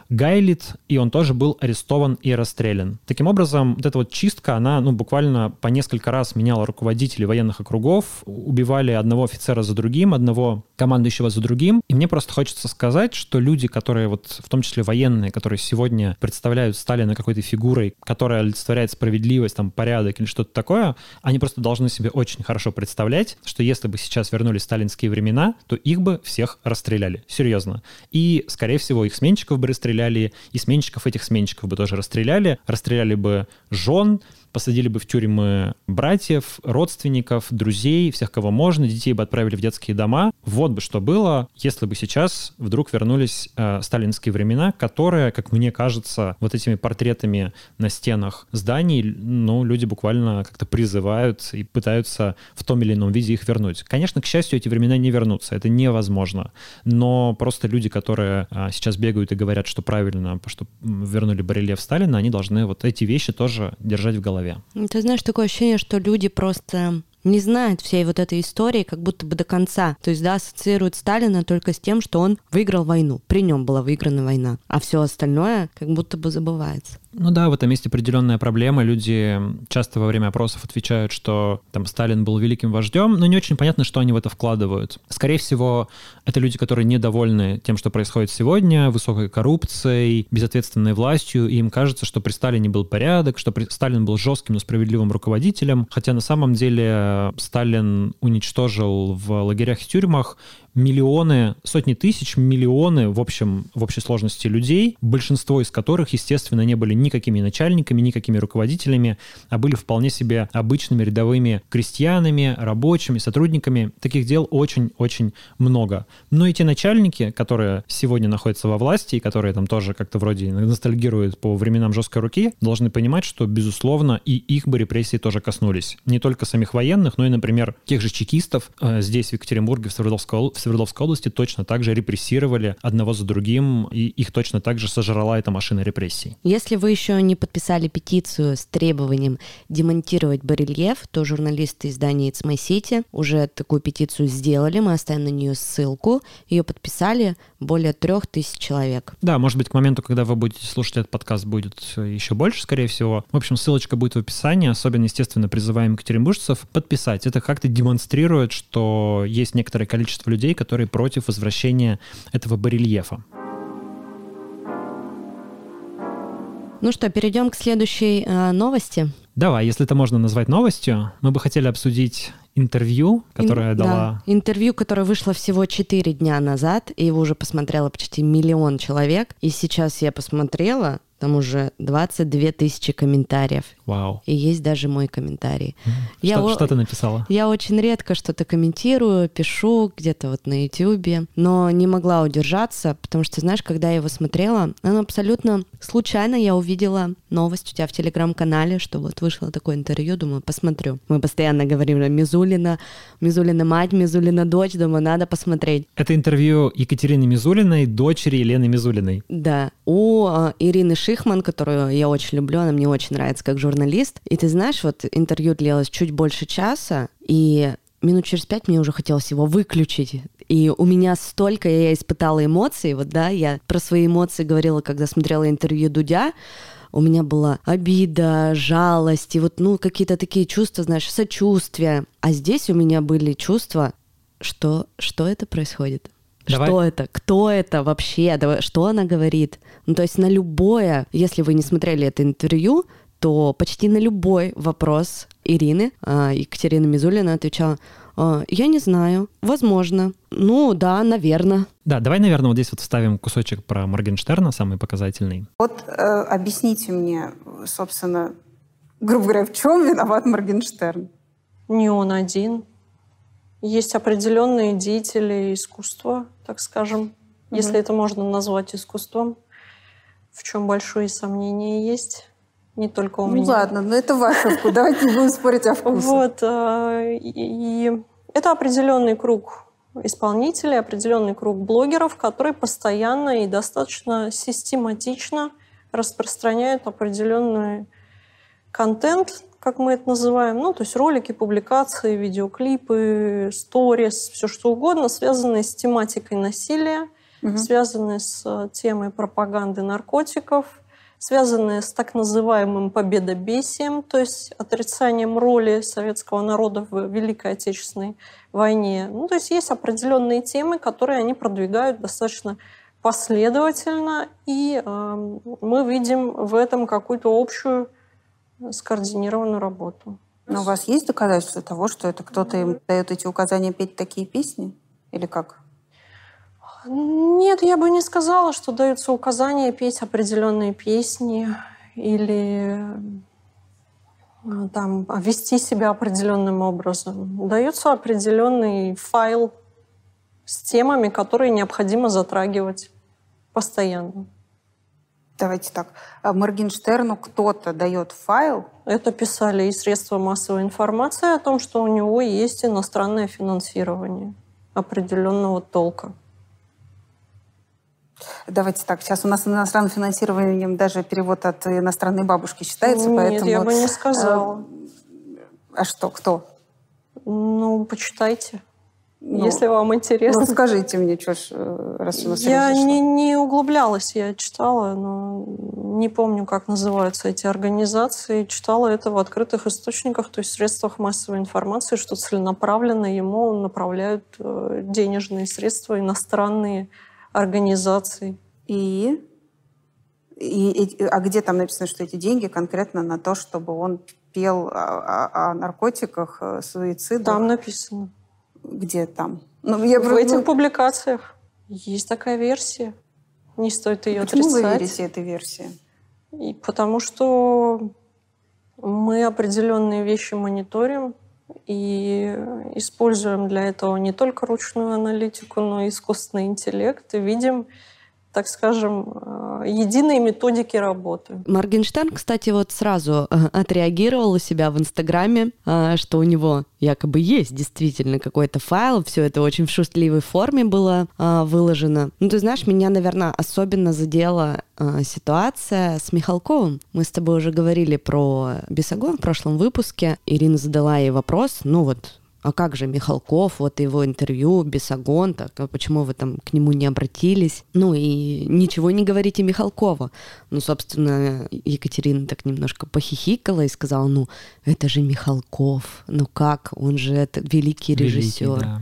Гайлит, и он тоже был арестован и расстрелян. Таким образом, вот эта вот чистка, она ну, буквально по несколько раз меняла руководителей военных округов, убивали одного офицера за другим, одного командующего за другим. И мне просто хочется сказать, что люди, которые вот, в том числе военные, которые сегодня представляют Сталина какой-то фигурой, которая олицетворяет справедливость, там, порядок или что-то такое, они просто должны себе очень хорошо представлять, что если бы сейчас вернулись сталинские времена, то их бы всех расстреляли. Серьезно. И, скорее всего, их сменщиков бы расстреляли, расстреляли, и сменщиков этих сменщиков бы тоже расстреляли, расстреляли бы жен, посадили бы в тюрьмы братьев, родственников, друзей, всех, кого можно, детей бы отправили в детские дома. Вот бы что было, если бы сейчас вдруг вернулись э, сталинские времена, которые, как мне кажется, вот этими портретами на стенах зданий, ну, люди буквально как-то призывают и пытаются в том или ином виде их вернуть. Конечно, к счастью, эти времена не вернутся, это невозможно. Но просто люди, которые э, сейчас бегают и говорят, что правильно, что вернули барельеф Сталина, они должны вот эти вещи тоже держать в голове голове. Ты знаешь, такое ощущение, что люди просто не знают всей вот этой истории как будто бы до конца. То есть, да, ассоциируют Сталина только с тем, что он выиграл войну. При нем была выиграна война. А все остальное как будто бы забывается. Ну да, в этом есть определенная проблема. Люди часто во время опросов отвечают, что там Сталин был великим вождем, но не очень понятно, что они в это вкладывают. Скорее всего, это люди, которые недовольны тем, что происходит сегодня, высокой коррупцией, безответственной властью, и им кажется, что при Сталине был порядок, что при... Сталин был жестким, но справедливым руководителем, хотя на самом деле Сталин уничтожил в лагерях и тюрьмах миллионы, сотни тысяч, миллионы в общем, в общей сложности людей, большинство из которых, естественно, не были никакими начальниками, никакими руководителями, а были вполне себе обычными рядовыми крестьянами, рабочими, сотрудниками. Таких дел очень-очень много. Но эти начальники, которые сегодня находятся во власти и которые там тоже как-то вроде ностальгируют по временам жесткой руки, должны понимать, что, безусловно, и их бы репрессии тоже коснулись. Не только самих военных, но и, например, тех же чекистов э, здесь, в Екатеринбурге, в Свердловской, в Свердловской области точно так же репрессировали одного за другим, и их точно так же сожрала эта машина репрессий. Если вы еще не подписали петицию с требованием демонтировать барельеф, то журналисты издания It's My City уже такую петицию сделали, мы оставим на нее ссылку, ее подписали более трех тысяч человек. Да, может быть, к моменту, когда вы будете слушать этот подкаст, будет еще больше, скорее всего. В общем, ссылочка будет в описании, особенно, естественно, призываем екатеринбуржцев подписать. Это как-то демонстрирует, что есть некоторое количество людей, людей, которые против возвращения этого барельефа. Ну что, перейдем к следующей э, новости. Давай, если это можно назвать новостью, мы бы хотели обсудить интервью, которое Ин, дала... Да, интервью, которое вышло всего 4 дня назад, и его уже посмотрело почти миллион человек. И сейчас я посмотрела, Там уже 22 тысячи комментариев. Вау. И есть даже мой комментарий. Я что, о... что ты написала? Я очень редко что-то комментирую, пишу где-то вот на YouTube, но не могла удержаться, потому что, знаешь, когда я его смотрела, оно абсолютно случайно я увидела новость у тебя в Телеграм-канале, что вот вышло такое интервью, думаю, посмотрю. Мы постоянно говорим, Мизулина, Мизулина мать, Мизулина дочь, думаю, надо посмотреть. Это интервью Екатерины Мизулиной, дочери Елены Мизулиной. Да, у э, Ирины Шихман, которую я очень люблю, она мне очень нравится как журналист. И ты знаешь, вот интервью длилось чуть больше часа, и минут через пять мне уже хотелось его выключить. И у меня столько я испытала эмоций, вот да, я про свои эмоции говорила, когда смотрела интервью Дудя, у меня была обида, жалость, и вот, ну, какие-то такие чувства, знаешь, сочувствия. А здесь у меня были чувства, что, что это происходит? Давай. Что это? Кто это вообще? Что она говорит? Ну, то есть на любое, если вы не смотрели это интервью, то почти на любой вопрос Ирины, а, Екатерина Мизулина отвечала, «А, я не знаю, возможно, ну да, наверное. Да, давай, наверное, вот здесь вот вставим кусочек про Моргенштерна, самый показательный. Вот э, объясните мне, собственно, грубо говоря, в чем виноват Моргенштерн? Не он один есть определенные деятели искусства, так скажем, угу. если это можно назвать искусством, в чем большое сомнение есть. Не только у ну, меня. Ну ладно, но это ваше вкус. Давайте не будем спорить о вкусе. Вот. Э, и это определенный круг исполнителей, определенный круг блогеров, которые постоянно и достаточно систематично распространяют определенный контент как мы это называем, ну, то есть ролики, публикации, видеоклипы, сторис, все что угодно, связанные с тематикой насилия, угу. связанные с э, темой пропаганды наркотиков, связанные с так называемым победобесием, то есть отрицанием роли советского народа в Великой Отечественной войне. Ну, то есть есть определенные темы, которые они продвигают достаточно последовательно, и э, мы видим в этом какую-то общую скоординированную работу. Но у вас есть доказательства того, что это кто-то им дает эти указания петь такие песни? Или как? Нет, я бы не сказала, что даются указания петь определенные песни или э, там, вести себя определенным образом. Дается определенный файл с темами, которые необходимо затрагивать постоянно. Давайте так. А Моргенштерну кто-то дает файл? Это писали и средства массовой информации о том, что у него есть иностранное финансирование определенного толка. Давайте так, сейчас у нас иностранным финансированием даже перевод от иностранной бабушки считается, Нет, поэтому... я бы не сказала. А что, кто? Ну, почитайте. Ну, Если вам интересно. Ну, расскажите мне, что ж, э, раз у нас Я не, не углублялась, я читала, но не помню, как называются эти организации. Читала это в открытых источниках, то есть в средствах массовой информации, что целенаправленно ему направляют э, денежные средства иностранные организации. И? И, и? А где там написано, что эти деньги конкретно на то, чтобы он пел о, о, о наркотиках, э, суицидах? Там написано. Где там? Ну, я в этих публикациях есть такая версия. Не стоит ее Почему отрицать. вы верите этой версии? И потому что мы определенные вещи мониторим и используем для этого не только ручную аналитику, но и искусственный интеллект, и видим так скажем, э, единые методики работы. Моргенштерн, кстати, вот сразу э, отреагировал у себя в Инстаграме, э, что у него якобы есть действительно какой-то файл, все это очень в шутливой форме было выложено. Ну, ты знаешь, меня, наверное, особенно задела ситуация с Михалковым. Мы с тобой уже говорили про Бесогон в прошлом выпуске. Ирина задала ей вопрос, ну вот, а как же Михалков, вот его интервью, Бесогон, так, а почему вы там к нему не обратились? Ну и ничего не говорите Михалкову. Ну, собственно, Екатерина так немножко похихикала и сказала, ну, это же Михалков, ну как, он же это великий режиссер. Великий, да.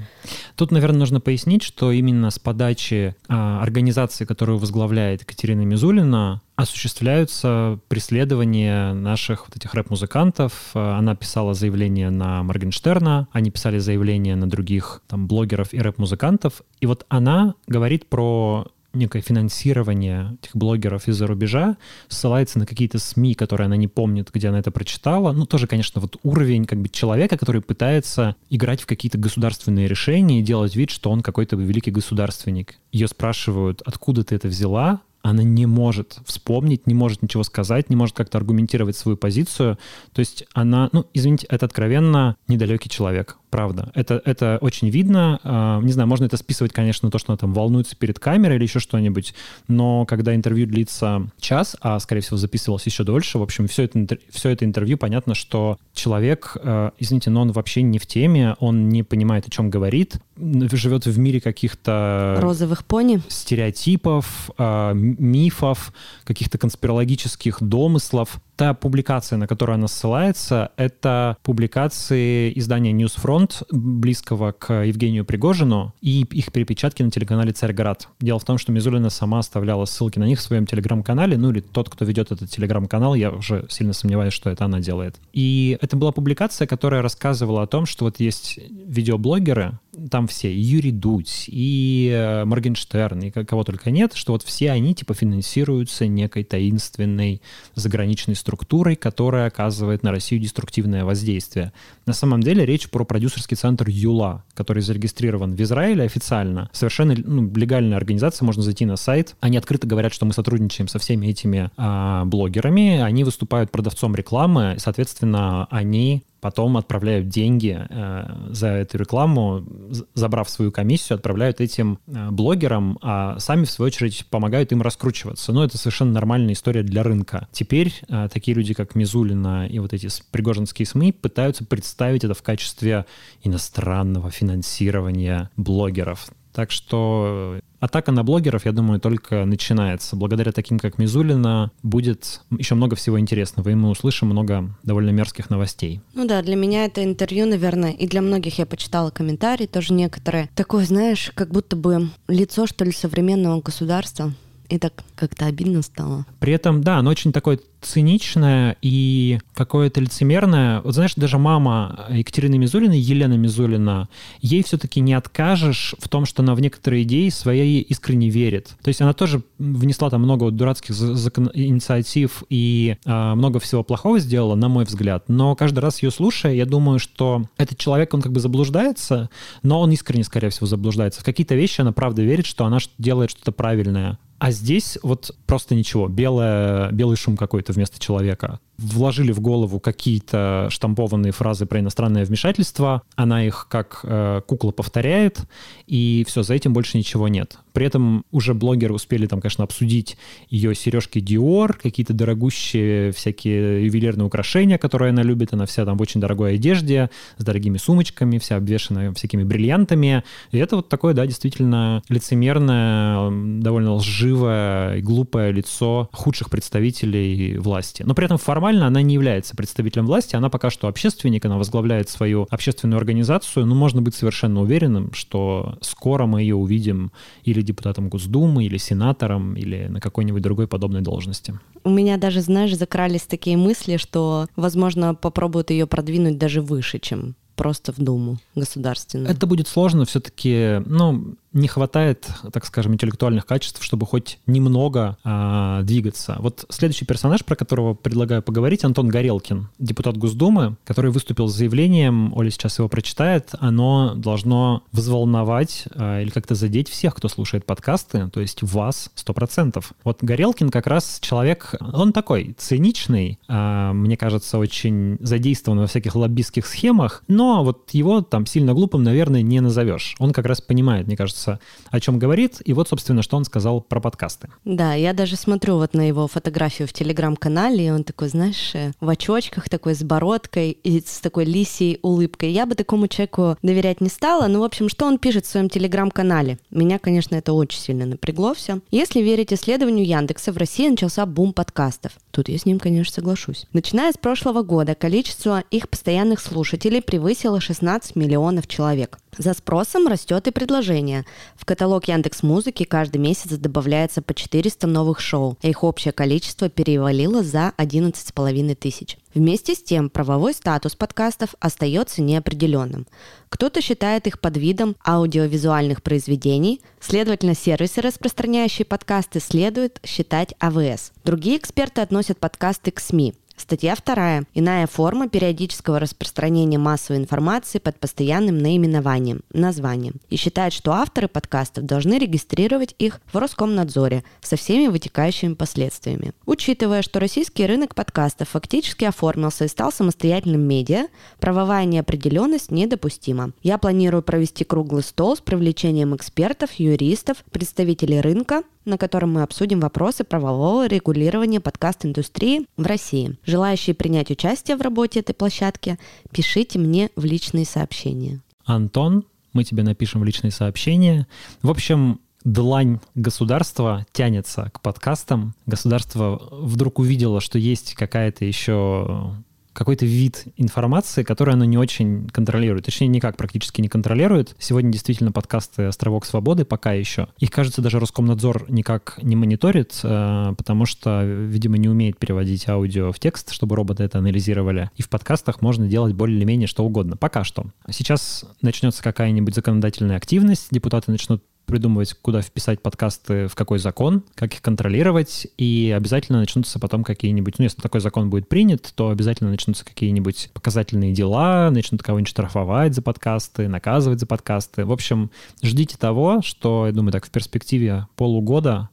Тут, наверное, нужно пояснить, что именно с подачи а, организации, которую возглавляет Екатерина Мизулина, осуществляются преследования наших вот этих рэп-музыкантов. Она писала заявление на Моргенштерна, они писали заявление на других там блогеров и рэп-музыкантов. И вот она говорит про некое финансирование этих блогеров из-за рубежа, ссылается на какие-то СМИ, которые она не помнит, где она это прочитала. Ну, тоже, конечно, вот уровень как бы человека, который пытается играть в какие-то государственные решения и делать вид, что он какой-то великий государственник. Ее спрашивают, откуда ты это взяла? Она не может вспомнить, не может ничего сказать, не может как-то аргументировать свою позицию. То есть она, ну, извините, это откровенно недалекий человек правда. Это, это очень видно. А, не знаю, можно это списывать, конечно, на то, что она там волнуется перед камерой или еще что-нибудь, но когда интервью длится час, а, скорее всего, записывалось еще дольше, в общем, все это, все это интервью, понятно, что человек, а, извините, но он вообще не в теме, он не понимает, о чем говорит, живет в мире каких-то... Розовых пони? Стереотипов, а, мифов, каких-то конспирологических домыслов та публикация, на которую она ссылается, это публикации издания Newsfront, близкого к Евгению Пригожину, и их перепечатки на телеканале «Царьград». Дело в том, что Мизулина сама оставляла ссылки на них в своем телеграм-канале, ну или тот, кто ведет этот телеграм-канал, я уже сильно сомневаюсь, что это она делает. И это была публикация, которая рассказывала о том, что вот есть видеоблогеры, там все, и Юрий Дудь, и э, Моргенштерн, и кого только нет, что вот все они типа финансируются некой таинственной заграничной структурой, которая оказывает на Россию деструктивное воздействие. На самом деле речь про продюсерский центр ЮЛА, который зарегистрирован в Израиле официально. Совершенно ну, легальная организация, можно зайти на сайт. Они открыто говорят, что мы сотрудничаем со всеми этими а, блогерами. Они выступают продавцом рекламы, и, соответственно, они потом отправляют деньги э, за эту рекламу, забрав свою комиссию, отправляют этим э, блогерам, а сами, в свою очередь, помогают им раскручиваться. Но это совершенно нормальная история для рынка. Теперь э, такие люди, как Мизулина и вот эти пригожинские СМИ пытаются представить это в качестве иностранного финансирования блогеров. Так что атака на блогеров, я думаю, только начинается. Благодаря таким, как Мизулина, будет еще много всего интересного, и мы услышим много довольно мерзких новостей. Ну да, для меня это интервью, наверное, и для многих я почитала комментарии, тоже некоторые. Такое, знаешь, как будто бы лицо, что ли, современного государства. И так как-то обидно стало. При этом, да, оно очень такое циничное и какое-то лицемерное. Вот знаешь, даже мама Екатерины Мизулиной, Елена Мизулина, ей все-таки не откажешь в том, что она в некоторые идеи своей искренне верит. То есть она тоже внесла там много дурацких закон... инициатив и э, много всего плохого сделала, на мой взгляд. Но каждый раз ее слушая, я думаю, что этот человек, он как бы заблуждается, но он искренне, скорее всего, заблуждается. В какие-то вещи она правда верит, что она делает что-то правильное. А здесь вот просто ничего, белое, белый шум какой-то вместо человека вложили в голову какие-то штампованные фразы про иностранное вмешательство, она их как э, кукла повторяет, и все, за этим больше ничего нет. При этом уже блогеры успели там, конечно, обсудить ее сережки Dior, какие-то дорогущие всякие ювелирные украшения, которые она любит, она вся там в очень дорогой одежде, с дорогими сумочками, вся обвешанная всякими бриллиантами. И это вот такое, да, действительно лицемерное, довольно лживое и глупое лицо худших представителей власти. Но при этом формально она не является представителем власти, она пока что общественник, она возглавляет свою общественную организацию, но можно быть совершенно уверенным, что скоро мы ее увидим или депутатом Госдумы, или сенатором, или на какой-нибудь другой подобной должности. У меня даже, знаешь, закрались такие мысли, что, возможно, попробуют ее продвинуть даже выше, чем просто в Думу государственную. Это будет сложно все-таки, ну, не хватает, так скажем, интеллектуальных качеств, чтобы хоть немного а, двигаться. Вот следующий персонаж, про которого предлагаю поговорить, Антон Горелкин, депутат Госдумы, который выступил с заявлением, Оля сейчас его прочитает, оно должно взволновать а, или как-то задеть всех, кто слушает подкасты, то есть вас 100%. Вот Горелкин как раз человек, он такой циничный, а, мне кажется, очень задействован во всяких лоббистских схемах, но вот его там сильно глупым, наверное, не назовешь. Он как раз понимает, мне кажется, кажется, о чем говорит. И вот, собственно, что он сказал про подкасты. Да, я даже смотрю вот на его фотографию в телеграм-канале, и он такой, знаешь, э, в очочках такой, с бородкой и с такой лисией улыбкой. Я бы такому человеку доверять не стала. Ну, в общем, что он пишет в своем телеграм-канале? Меня, конечно, это очень сильно напрягло все. Если верить исследованию Яндекса, в России начался бум подкастов. Тут я с ним, конечно, соглашусь. Начиная с прошлого года, количество их постоянных слушателей превысило 16 миллионов человек. За спросом растет и предложение. В каталог Яндекс Музыки каждый месяц добавляется по 400 новых шоу, а их общее количество перевалило за 11,5 тысяч. Вместе с тем, правовой статус подкастов остается неопределенным. Кто-то считает их под видом аудиовизуальных произведений, следовательно, сервисы, распространяющие подкасты, следует считать АВС. Другие эксперты относят подкасты к СМИ – Статья вторая. Иная форма периодического распространения массовой информации под постоянным наименованием, названием. И считает, что авторы подкастов должны регистрировать их в Роскомнадзоре со всеми вытекающими последствиями. Учитывая, что российский рынок подкастов фактически оформился и стал самостоятельным медиа, правовая неопределенность недопустима. Я планирую провести круглый стол с привлечением экспертов, юристов, представителей рынка, на котором мы обсудим вопросы правового регулирования подкаст-индустрии в России. Желающие принять участие в работе этой площадки, пишите мне в личные сообщения. Антон, мы тебе напишем в личные сообщения. В общем, длань государства тянется к подкастам. Государство вдруг увидело, что есть какая-то еще какой-то вид информации, который оно не очень контролирует. Точнее, никак практически не контролирует. Сегодня действительно подкасты «Островок свободы» пока еще. Их, кажется, даже Роскомнадзор никак не мониторит, э, потому что, видимо, не умеет переводить аудио в текст, чтобы роботы это анализировали. И в подкастах можно делать более или менее что угодно. Пока что. Сейчас начнется какая-нибудь законодательная активность, депутаты начнут придумывать, куда вписать подкасты, в какой закон, как их контролировать, и обязательно начнутся потом какие-нибудь, ну, если такой закон будет принят, то обязательно начнутся какие-нибудь показательные дела, начнут кого-нибудь штрафовать за подкасты, наказывать за подкасты. В общем, ждите того, что, я думаю, так в перспективе полугода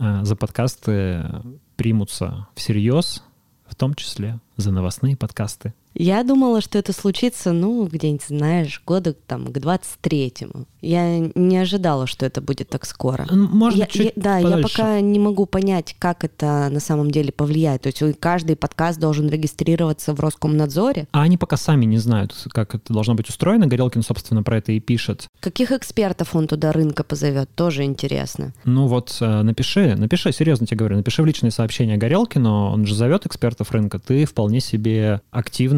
э, за подкасты примутся всерьез, в том числе за новостные подкасты. Я думала, что это случится, ну, где-нибудь, знаешь, года там к 23-му. Я не ожидала, что это будет так скоро. Может я, чуть я, Да, подальше. я пока не могу понять, как это на самом деле повлияет. То есть каждый подкаст должен регистрироваться в Роскомнадзоре. А они пока сами не знают, как это должно быть устроено. Горелкин, собственно, про это и пишет. Каких экспертов он туда рынка позовет, тоже интересно. Ну вот э, напиши, напиши, серьезно тебе говорю, напиши в личные сообщения Горелкину, он же зовет экспертов рынка, ты вполне себе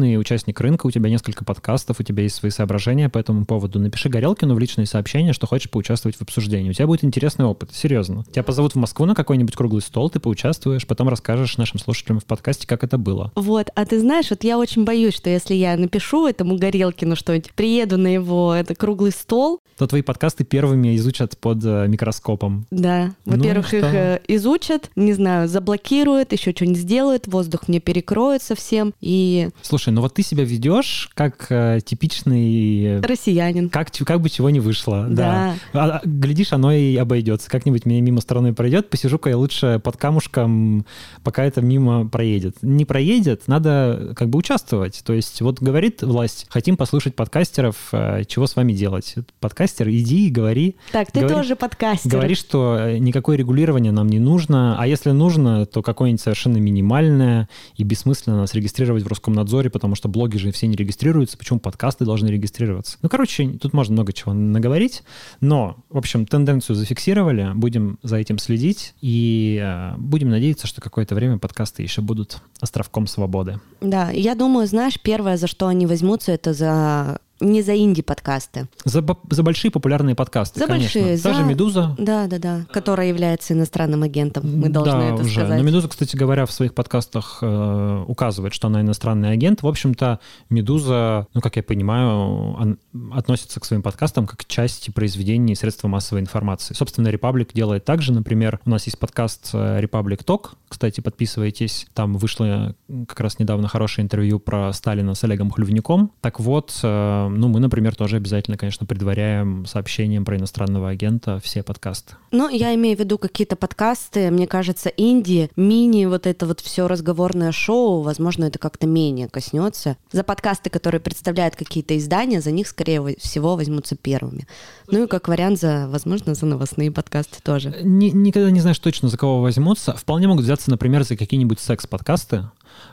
активный участник рынка, у тебя несколько подкастов, у тебя есть свои соображения по этому поводу. Напиши Горелкину в личные сообщения, что хочешь поучаствовать в обсуждении. У тебя будет интересный опыт, серьезно. Тебя позовут в Москву на какой-нибудь круглый стол, ты поучаствуешь, потом расскажешь нашим слушателям в подкасте, как это было. Вот, а ты знаешь, вот я очень боюсь, что если я напишу этому Горелкину что-нибудь, приеду на его это круглый стол, то твои подкасты первыми изучат под э, микроскопом. Да, Ну во-первых, что? их э, изучат, не знаю, заблокируют, еще что-нибудь сделают, воздух мне перекроет совсем, и Слушай, ну вот ты себя ведешь как э, типичный... э, россиянин. Как, как бы чего не вышло, да. Да. А, а, глядишь, оно и обойдется. Как-нибудь меня мимо стороны пройдет, посижу-ка я лучше под камушком, пока это мимо проедет. Не проедет, надо как бы участвовать. То есть вот говорит власть, хотим послушать подкастеров, э, чего с вами делать. Подкастер, иди и говори. Так, ты Говори- тоже подкастер. Говори, что э, никакое регулирование нам не нужно, а если нужно, то какое-нибудь совершенно минимальное и бессмысленно нас регистрировать в Роскомнадзоре, потому что блоги же все не регистрируются, почему подкасты должны регистрироваться. Ну, короче, тут можно много чего наговорить, но, в общем, тенденцию зафиксировали, будем за этим следить и э, будем надеяться, что какое-то время подкасты еще будут островком свободы. Да, я думаю, знаешь, первое, за что они возьмутся, это за не за инди-подкасты. За, за большие популярные подкасты, За конечно. большие, Та за- же «Медуза», Да, да, да. Которая является иностранным агентом. Мы должны да, это уже. сказать. Но «Медуза», кстати говоря, в своих подкастах э, указывает, что она иностранный агент. В общем-то, «Медуза», ну, как я понимаю, он- относится к своим подкастам как к части произведений средства массовой информации. Собственно, «Репаблик» делает так же. Например, у нас есть подкаст э, «Репаблик Ток». Кстати, подписывайтесь. Там вышло м, как раз недавно хорошее интервью про Сталина с Олегом Хлювником. Так вот, э, ну, мы, например, тоже обязательно, конечно, предваряем сообщением про иностранного агента все подкасты. Ну, я имею в виду какие-то подкасты, мне кажется, инди, мини, вот это вот все разговорное шоу, возможно, это как-то менее коснется. За подкасты, которые представляют какие-то издания, за них, скорее всего, возьмутся первыми. Ну и как вариант, за, возможно, за новостные подкасты тоже. Ни- никогда не знаешь точно, за кого возьмутся. Вполне могут взяться, например, за какие-нибудь секс-подкасты,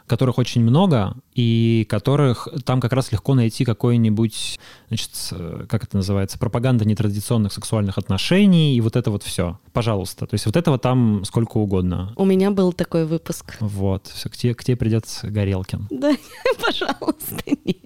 которых очень много, и которых там как раз легко найти какой-нибудь, значит, э, как это называется, пропаганда нетрадиционных сексуальных отношений, и вот это вот все. Пожалуйста. То есть вот этого там сколько угодно. У меня был такой выпуск. Вот. Все, к тебе, к тебе придет Горелкин. Да, (laughs) пожалуйста, нет.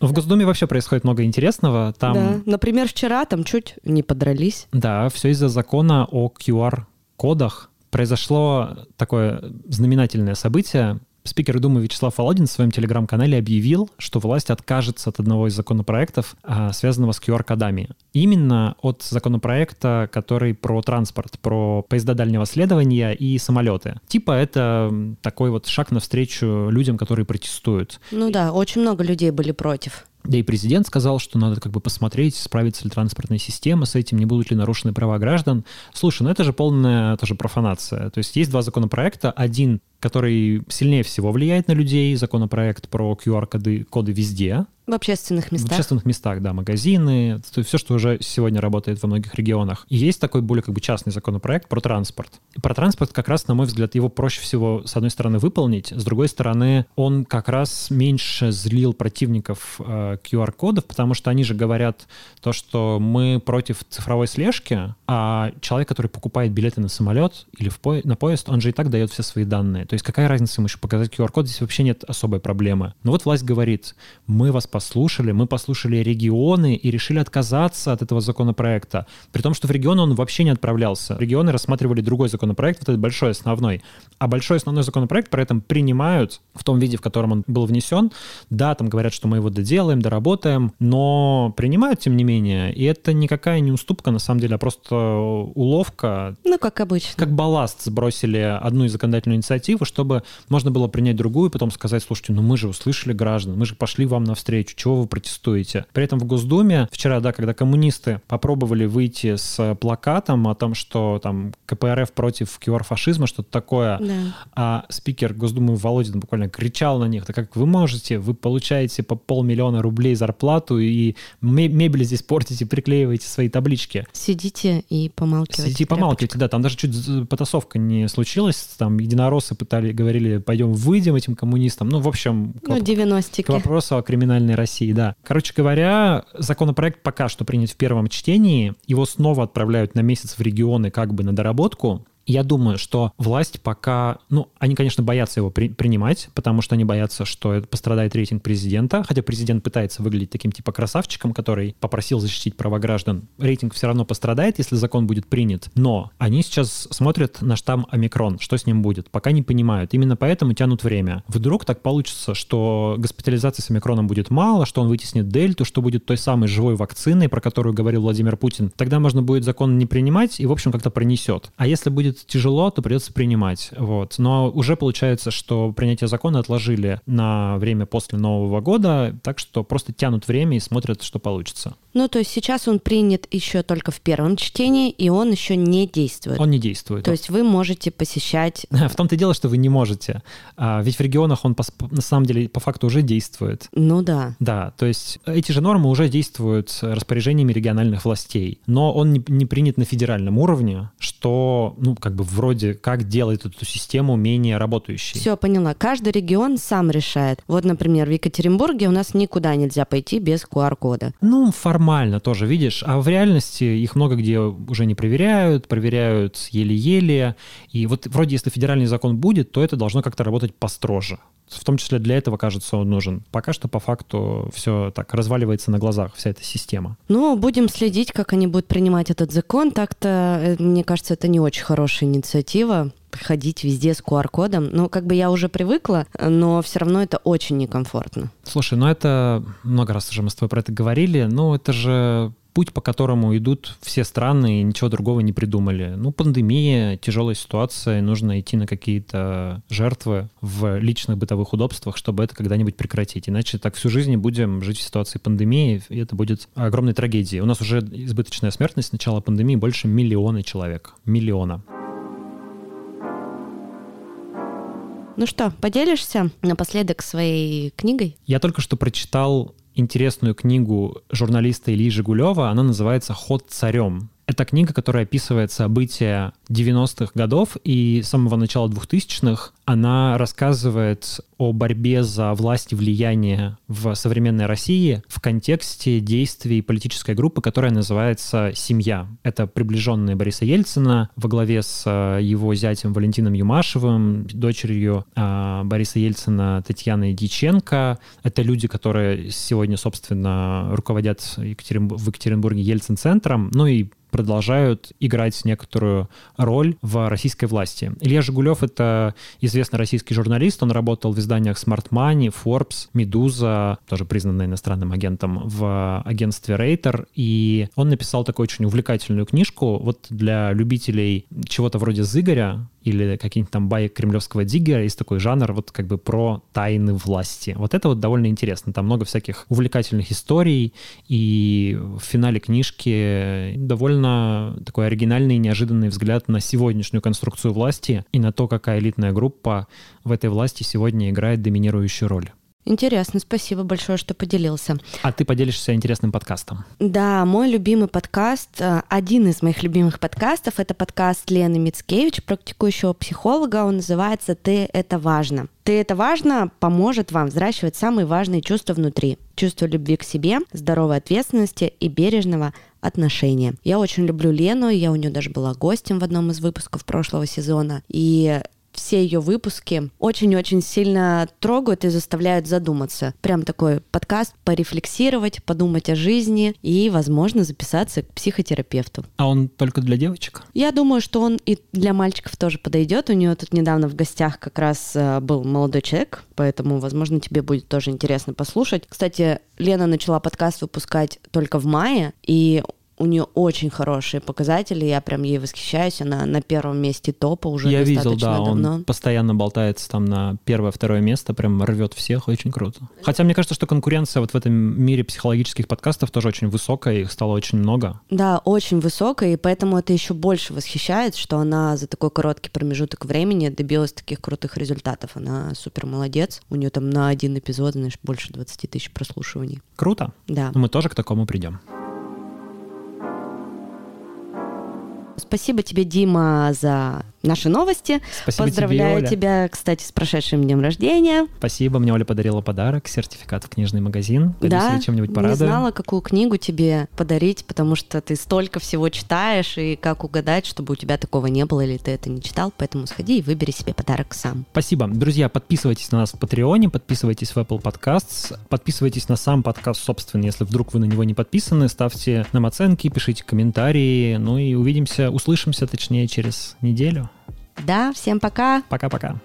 В Госдуме вообще происходит много интересного. Там, Да. Например, вчера там чуть не подрались. Да, все из-за закона о QR-кодах. Произошло такое знаменательное событие. Спикер Думы Вячеслав Володин в своем телеграм-канале объявил, что власть откажется от одного из законопроектов, а, связанного с QR-кодами. Именно от законопроекта, который про транспорт, про поезда дальнего следования и самолеты. Типа это такой вот шаг навстречу людям, которые протестуют. Ну да, очень много людей были против. Да и президент сказал, что надо как бы посмотреть, справится ли транспортная система с этим, не будут ли нарушены права граждан. Слушай, ну это же полная тоже профанация. То есть есть два законопроекта. Один который сильнее всего влияет на людей, законопроект про QR-коды коды везде. В общественных местах. В общественных местах, да, магазины, то есть все, что уже сегодня работает во многих регионах. И есть такой более как бы частный законопроект про транспорт. И про транспорт как раз, на мой взгляд, его проще всего, с одной стороны, выполнить, с другой стороны, он как раз меньше злил противников э, QR-кодов, потому что они же говорят то, что мы против цифровой слежки, а человек, который покупает билеты на самолет или в по... на поезд, он же и так дает все свои данные. То есть какая разница ему еще показать QR-код, здесь вообще нет особой проблемы. Но вот власть говорит, мы вас послушали, мы послушали регионы и решили отказаться от этого законопроекта. При том, что в регионы он вообще не отправлялся. Регионы рассматривали другой законопроект, вот этот большой основной. А большой основной законопроект при этом принимают в том виде, в котором он был внесен. Да, там говорят, что мы его доделаем, доработаем, но принимают, тем не менее. И это никакая не уступка, на самом деле, а просто уловка. Ну, как обычно. Как балласт сбросили одну из законодательную инициативу, чтобы можно было принять другую, потом сказать, слушайте, ну мы же услышали граждан, мы же пошли вам навстречу, чего вы протестуете? При этом в Госдуме вчера, да, когда коммунисты попробовали выйти с плакатом о том, что там КПРФ против QR-фашизма, что-то такое, да. а спикер Госдумы Володин буквально кричал на них, да как вы можете, вы получаете по полмиллиона рублей зарплату и мебель здесь портите, приклеиваете свои таблички. Сидите и помалкивайте. Сидите и помалкивайте, да, там даже чуть потасовка не случилась, там единороссы пытали, говорили, пойдем выйдем этим коммунистам. Ну, в общем, ну, 90 к вопросу о криминальной России, да. Короче говоря, законопроект пока что принят в первом чтении, его снова отправляют на месяц в регионы как бы на доработку. Я думаю, что власть пока, ну, они, конечно, боятся его при, принимать, потому что они боятся, что это пострадает рейтинг президента, хотя президент пытается выглядеть таким типа красавчиком, который попросил защитить права граждан. Рейтинг все равно пострадает, если закон будет принят, но они сейчас смотрят на штамм омикрон, что с ним будет, пока не понимают. Именно поэтому тянут время. Вдруг так получится, что госпитализации с омикроном будет мало, что он вытеснит дельту, что будет той самой живой вакциной, про которую говорил Владимир Путин. Тогда можно будет закон не принимать и, в общем, как-то пронесет. А если будет будет тяжело, то придется принимать. Вот. Но уже получается, что принятие закона отложили на время после Нового года, так что просто тянут время и смотрят, что получится. Ну, то есть сейчас он принят еще только в первом чтении, и он еще не действует. Он не действует. То есть вы можете посещать... (laughs) В том-то и дело, что вы не можете. А, ведь в регионах он на самом деле по факту уже действует. Ну да. Да, то есть эти же нормы уже действуют распоряжениями региональных властей, но он не принят на федеральном уровне, что, ну, как бы вроде как делает эту систему менее работающей. Все, поняла. Каждый регион сам решает. Вот, например, в Екатеринбурге у нас никуда нельзя пойти без QR-кода. Ну, формально тоже, видишь. А в реальности их много где уже не проверяют, проверяют еле-еле. И вот вроде если федеральный закон будет, то это должно как-то работать построже. В том числе для этого, кажется, он нужен. Пока что по факту все так разваливается на глазах, вся эта система. Ну, будем следить, как они будут принимать этот закон. Так-то, э, мне кажется, это не очень хорошая инициатива ходить везде с QR-кодом. Ну, как бы я уже привыкла, но все равно это очень некомфортно. Слушай, ну это много раз уже мы с тобой про это говорили, но это же путь, по которому идут все страны и ничего другого не придумали. Ну, пандемия, тяжелая ситуация, нужно идти на какие-то жертвы в личных бытовых удобствах, чтобы это когда-нибудь прекратить. Иначе так всю жизнь будем жить в ситуации пандемии, и это будет огромной трагедией. У нас уже избыточная смертность с начала пандемии больше миллиона человек. Миллиона. Ну что, поделишься напоследок своей книгой? Я только что прочитал интересную книгу журналиста Ильи Жигулева. Она называется «Ход царем». Это книга, которая описывает события 90-х годов и самого начала 2000-х. Она рассказывает о борьбе за власть и влияние в современной России в контексте действий политической группы, которая называется «Семья». Это приближенные Бориса Ельцина во главе с э, его зятем Валентином Юмашевым, дочерью э, Бориса Ельцина Татьяной Диченко. Это люди, которые сегодня, собственно, руководят в Екатеринбурге Ельцин-центром, ну и продолжают играть некоторую роль в российской власти. Илья Жигулев — это известный российский журналист, он работал в изданиях Smart Money, Forbes, Медуза, тоже признанный иностранным агентом в агентстве Рейтер, и он написал такую очень увлекательную книжку вот для любителей чего-то вроде Зыгоря, или какие-нибудь там баек кремлевского диггера, есть такой жанр вот как бы про тайны власти. Вот это вот довольно интересно. Там много всяких увлекательных историй, и в финале книжки довольно такой оригинальный и неожиданный взгляд на сегодняшнюю конструкцию власти и на то, какая элитная группа в этой власти сегодня играет доминирующую роль. Интересно, спасибо большое, что поделился. А ты поделишься интересным подкастом. Да, мой любимый подкаст, э, один из моих любимых подкастов, это подкаст Лены Мицкевич, практикующего психолога. Он называется «Ты – это важно». «Ты – это важно» поможет вам взращивать самые важные чувства внутри. Чувство любви к себе, здоровой ответственности и бережного отношения. Я очень люблю Лену, я у нее даже была гостем в одном из выпусков прошлого сезона, и все ее выпуски очень-очень сильно трогают и заставляют задуматься. Прям такой подкаст порефлексировать, подумать о жизни и, возможно, записаться к психотерапевту. А он только для девочек? Я думаю, что он и для мальчиков тоже подойдет. У нее тут недавно в гостях как раз э, был молодой человек, поэтому, возможно, тебе будет тоже интересно послушать. Кстати, Лена начала подкаст выпускать только в мае, и у нее очень хорошие показатели, я прям ей восхищаюсь, она на первом месте топа уже Я достаточно видел, да, давно. он постоянно болтается там на первое-второе место, прям рвет всех, очень круто. Хотя мне кажется, что конкуренция вот в этом мире психологических подкастов тоже очень высокая, их стало очень много. Да, очень высокая, и поэтому это еще больше восхищает, что она за такой короткий промежуток времени добилась таких крутых результатов. Она супер молодец. У нее там на один эпизод, знаешь, больше 20 тысяч прослушиваний. Круто. Да. Но мы тоже к такому придем. Спасибо тебе, Дима, за наши новости. Спасибо Поздравляю тебе, Оля. тебя, кстати, с прошедшим днем рождения. Спасибо, мне Оля подарила подарок, сертификат в книжный магазин. Пойду да, чем-нибудь не порадую. знала, какую книгу тебе подарить, потому что ты столько всего читаешь, и как угадать, чтобы у тебя такого не было, или ты это не читал, поэтому сходи и выбери себе подарок сам. Спасибо. Друзья, подписывайтесь на нас в Патреоне, подписывайтесь в Apple Podcasts, подписывайтесь на сам подкаст, собственно, если вдруг вы на него не подписаны, ставьте нам оценки, пишите комментарии, ну и увидимся, услышимся, точнее, через неделю. Да, всем пока. Пока-пока.